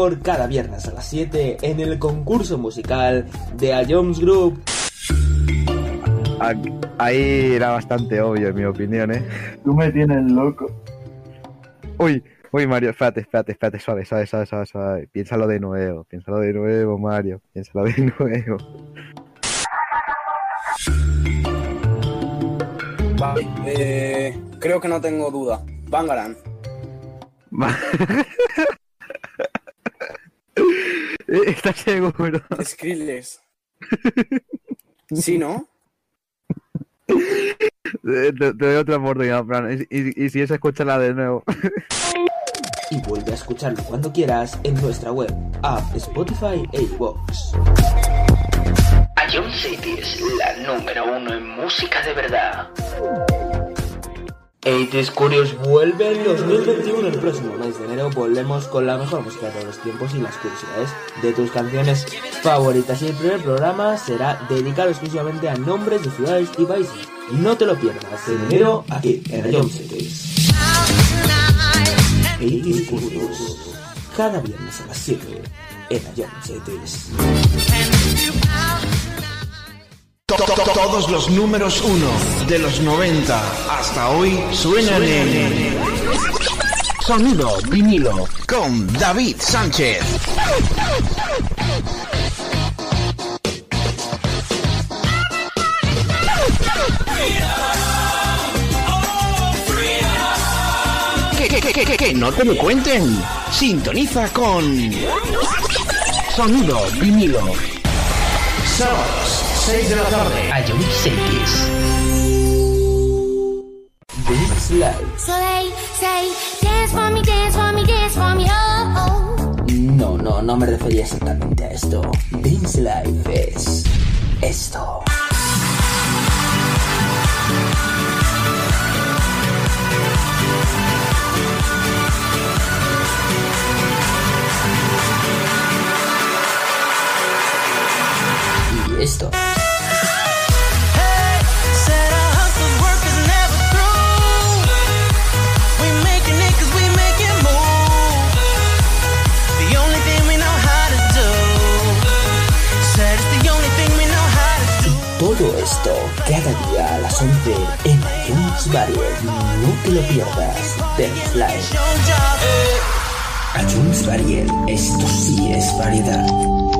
humor cada viernes a las 7 en el concurso musical de A Jones Group. Ah, Ahí era bastante obvio, en mi opinión, ¿eh? Tú me tienes loco. Uy, uy, Mario, espérate, espérate, espérate, suave, suave, suave, suave, suave. Piénsalo de nuevo, piénsalo de nuevo, Mario, piénsalo de nuevo. Vale, eh, creo que no tengo duda. Bangaran. ¿Estás seguro? Skrillex. Sí, ¿no? Te, te doy otra oportunidad, Fran. Y, y- y si es, escúchala de nuevo. Y vuelve a escucharlo cuando quieras en nuestra web, app, Spotify e iVoox. Ion City es la número uno en música de verdad. 80s Curious vuelve en 2021 el próximo mes de enero. Volvemos con la mejor música de todos los tiempos y las curiosidades de tus canciones favoritas. Y el primer programa será dedicado exclusivamente a nombres de ciudades y países. No te lo pierdas. En enero aquí en Cities 80s Curious. Cada viernes a las 7 en Cities To- to- to- Todos los números uno de los 90 hasta hoy suenan en Sonido vinilo con David Sánchez. Que, que, que, no te lo cuenten. Sintoniza con Sonido vinilo. Sábados, 6 de la tarde. Ion Cities. Dance Live So they say, dance for me, dance for me, dance for me, oh, oh. No, no, no me refería exactamente a esto. Dance Life es esto. Do. Todo esto cada día a las 11 en iTunes Varied. No te lo pierdas. Dance Live. iTunes Varied. Esto sí es variedad.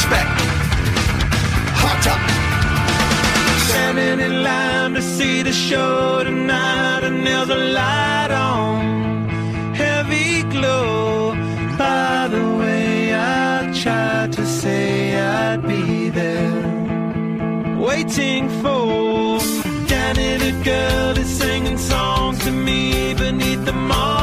flashback. Hot top. Standing in line to see the show tonight, and there's a light on. Heavy glow. By the way, I tried to say I'd be there. Waiting for Danny the girl is singing songs to me beneath the mall.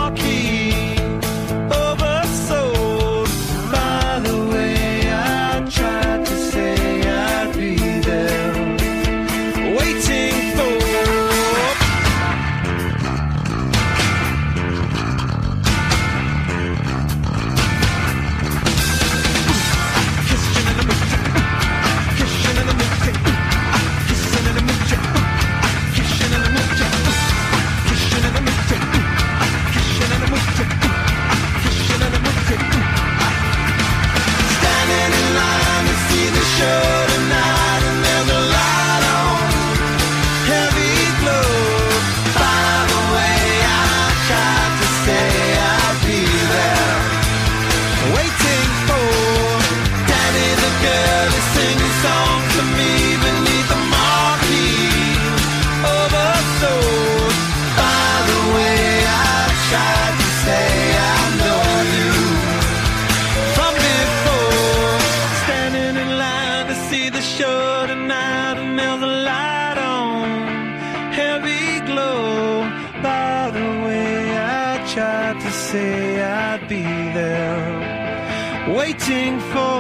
waiting for.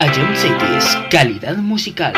Ion Cities, calidad musical.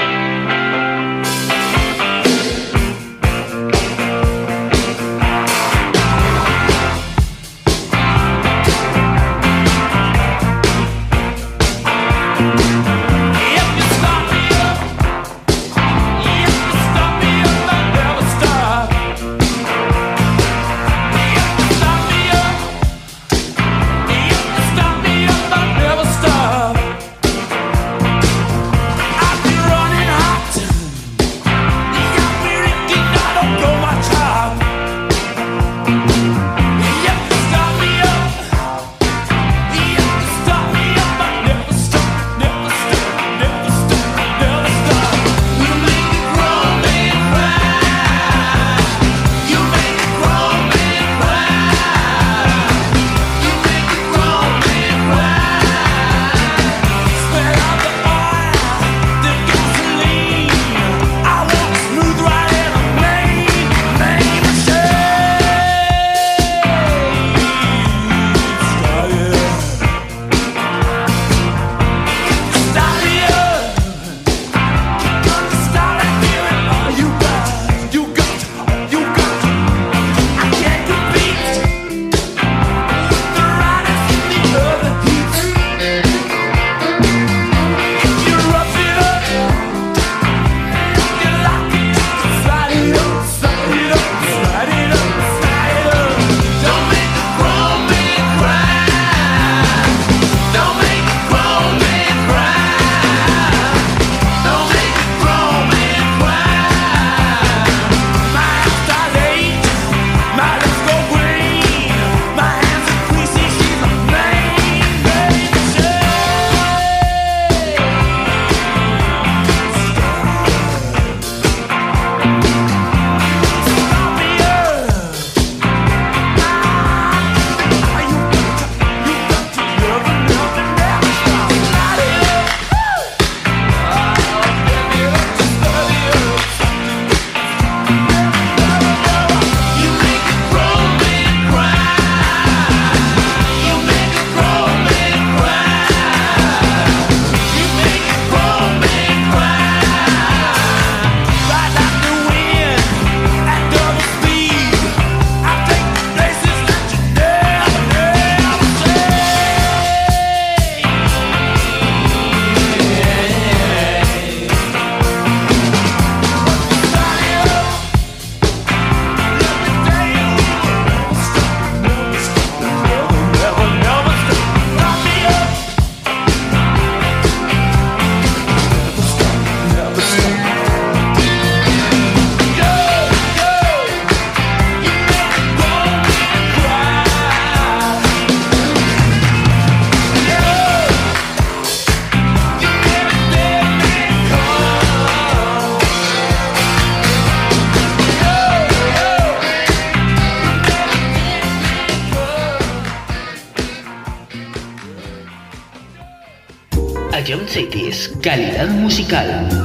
Calidad musical.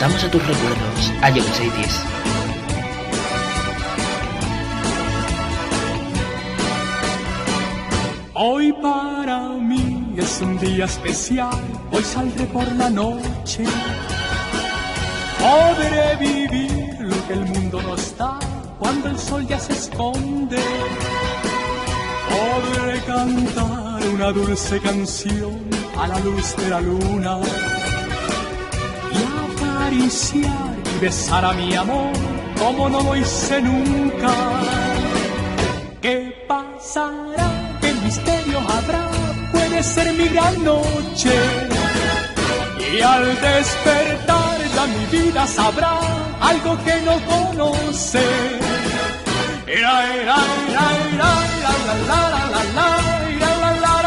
Transportamos a tus recuerdos, a John Cities. Hoy para mí es un día especial, hoy saldré por la noche. Podré vivir lo que el mundo nos da cuando el sol ya se esconde. Podré cantar una dulce canción a la luz de la luna acariciar y besar a mi amor como no lo hice nunca. ¿Qué pasará? ¿Qué misterio habrá? Puede ser mi gran noche. Y al despertar ya mi vida sabrá algo que no conoce. La, la, la, la, la, la, la, la, la, la,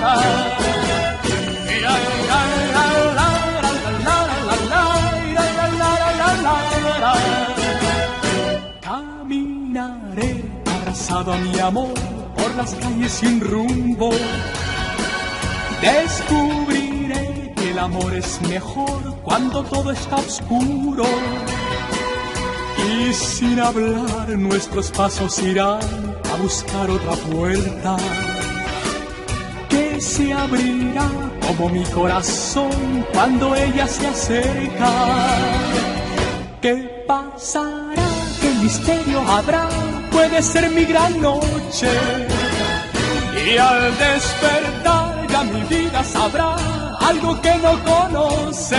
la, a mi amor por las calles sin rumbo. Descubriré que el amor es mejor cuando todo está oscuro. Y sin hablar nuestros pasos irán a buscar otra puerta que se abrirá como mi corazón cuando ella se acerca. ¿Qué pasará? ¿Qué misterio habrá? Puede ser mi gran noche. Y al despertar ya mi vida sabrá algo que no conoce.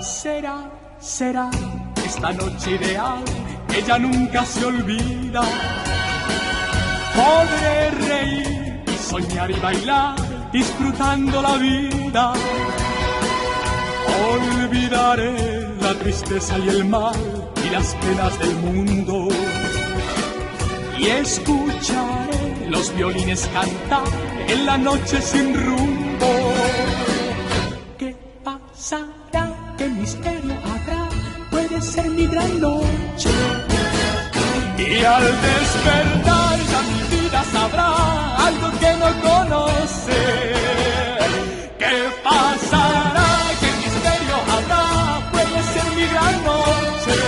Será, será esta noche ideal, ella nunca se olvida. Podré reír soñar y bailar, disfrutando la vida. Olvidaré la tristeza y el mal y las penas del mundo. Y escucharé los violines cantar en la noche sin rumbo. Al despertar ya mi vida sabrá algo que no conoce. ¿Qué pasará? ¿Qué misterio habrá? Puede ser mi gran noche.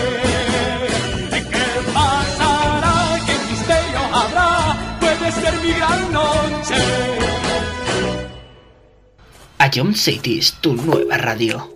¿Qué pasará? ¿Qué misterio habrá? Puede ser mi gran noche. A John Cities, tu nueva radio.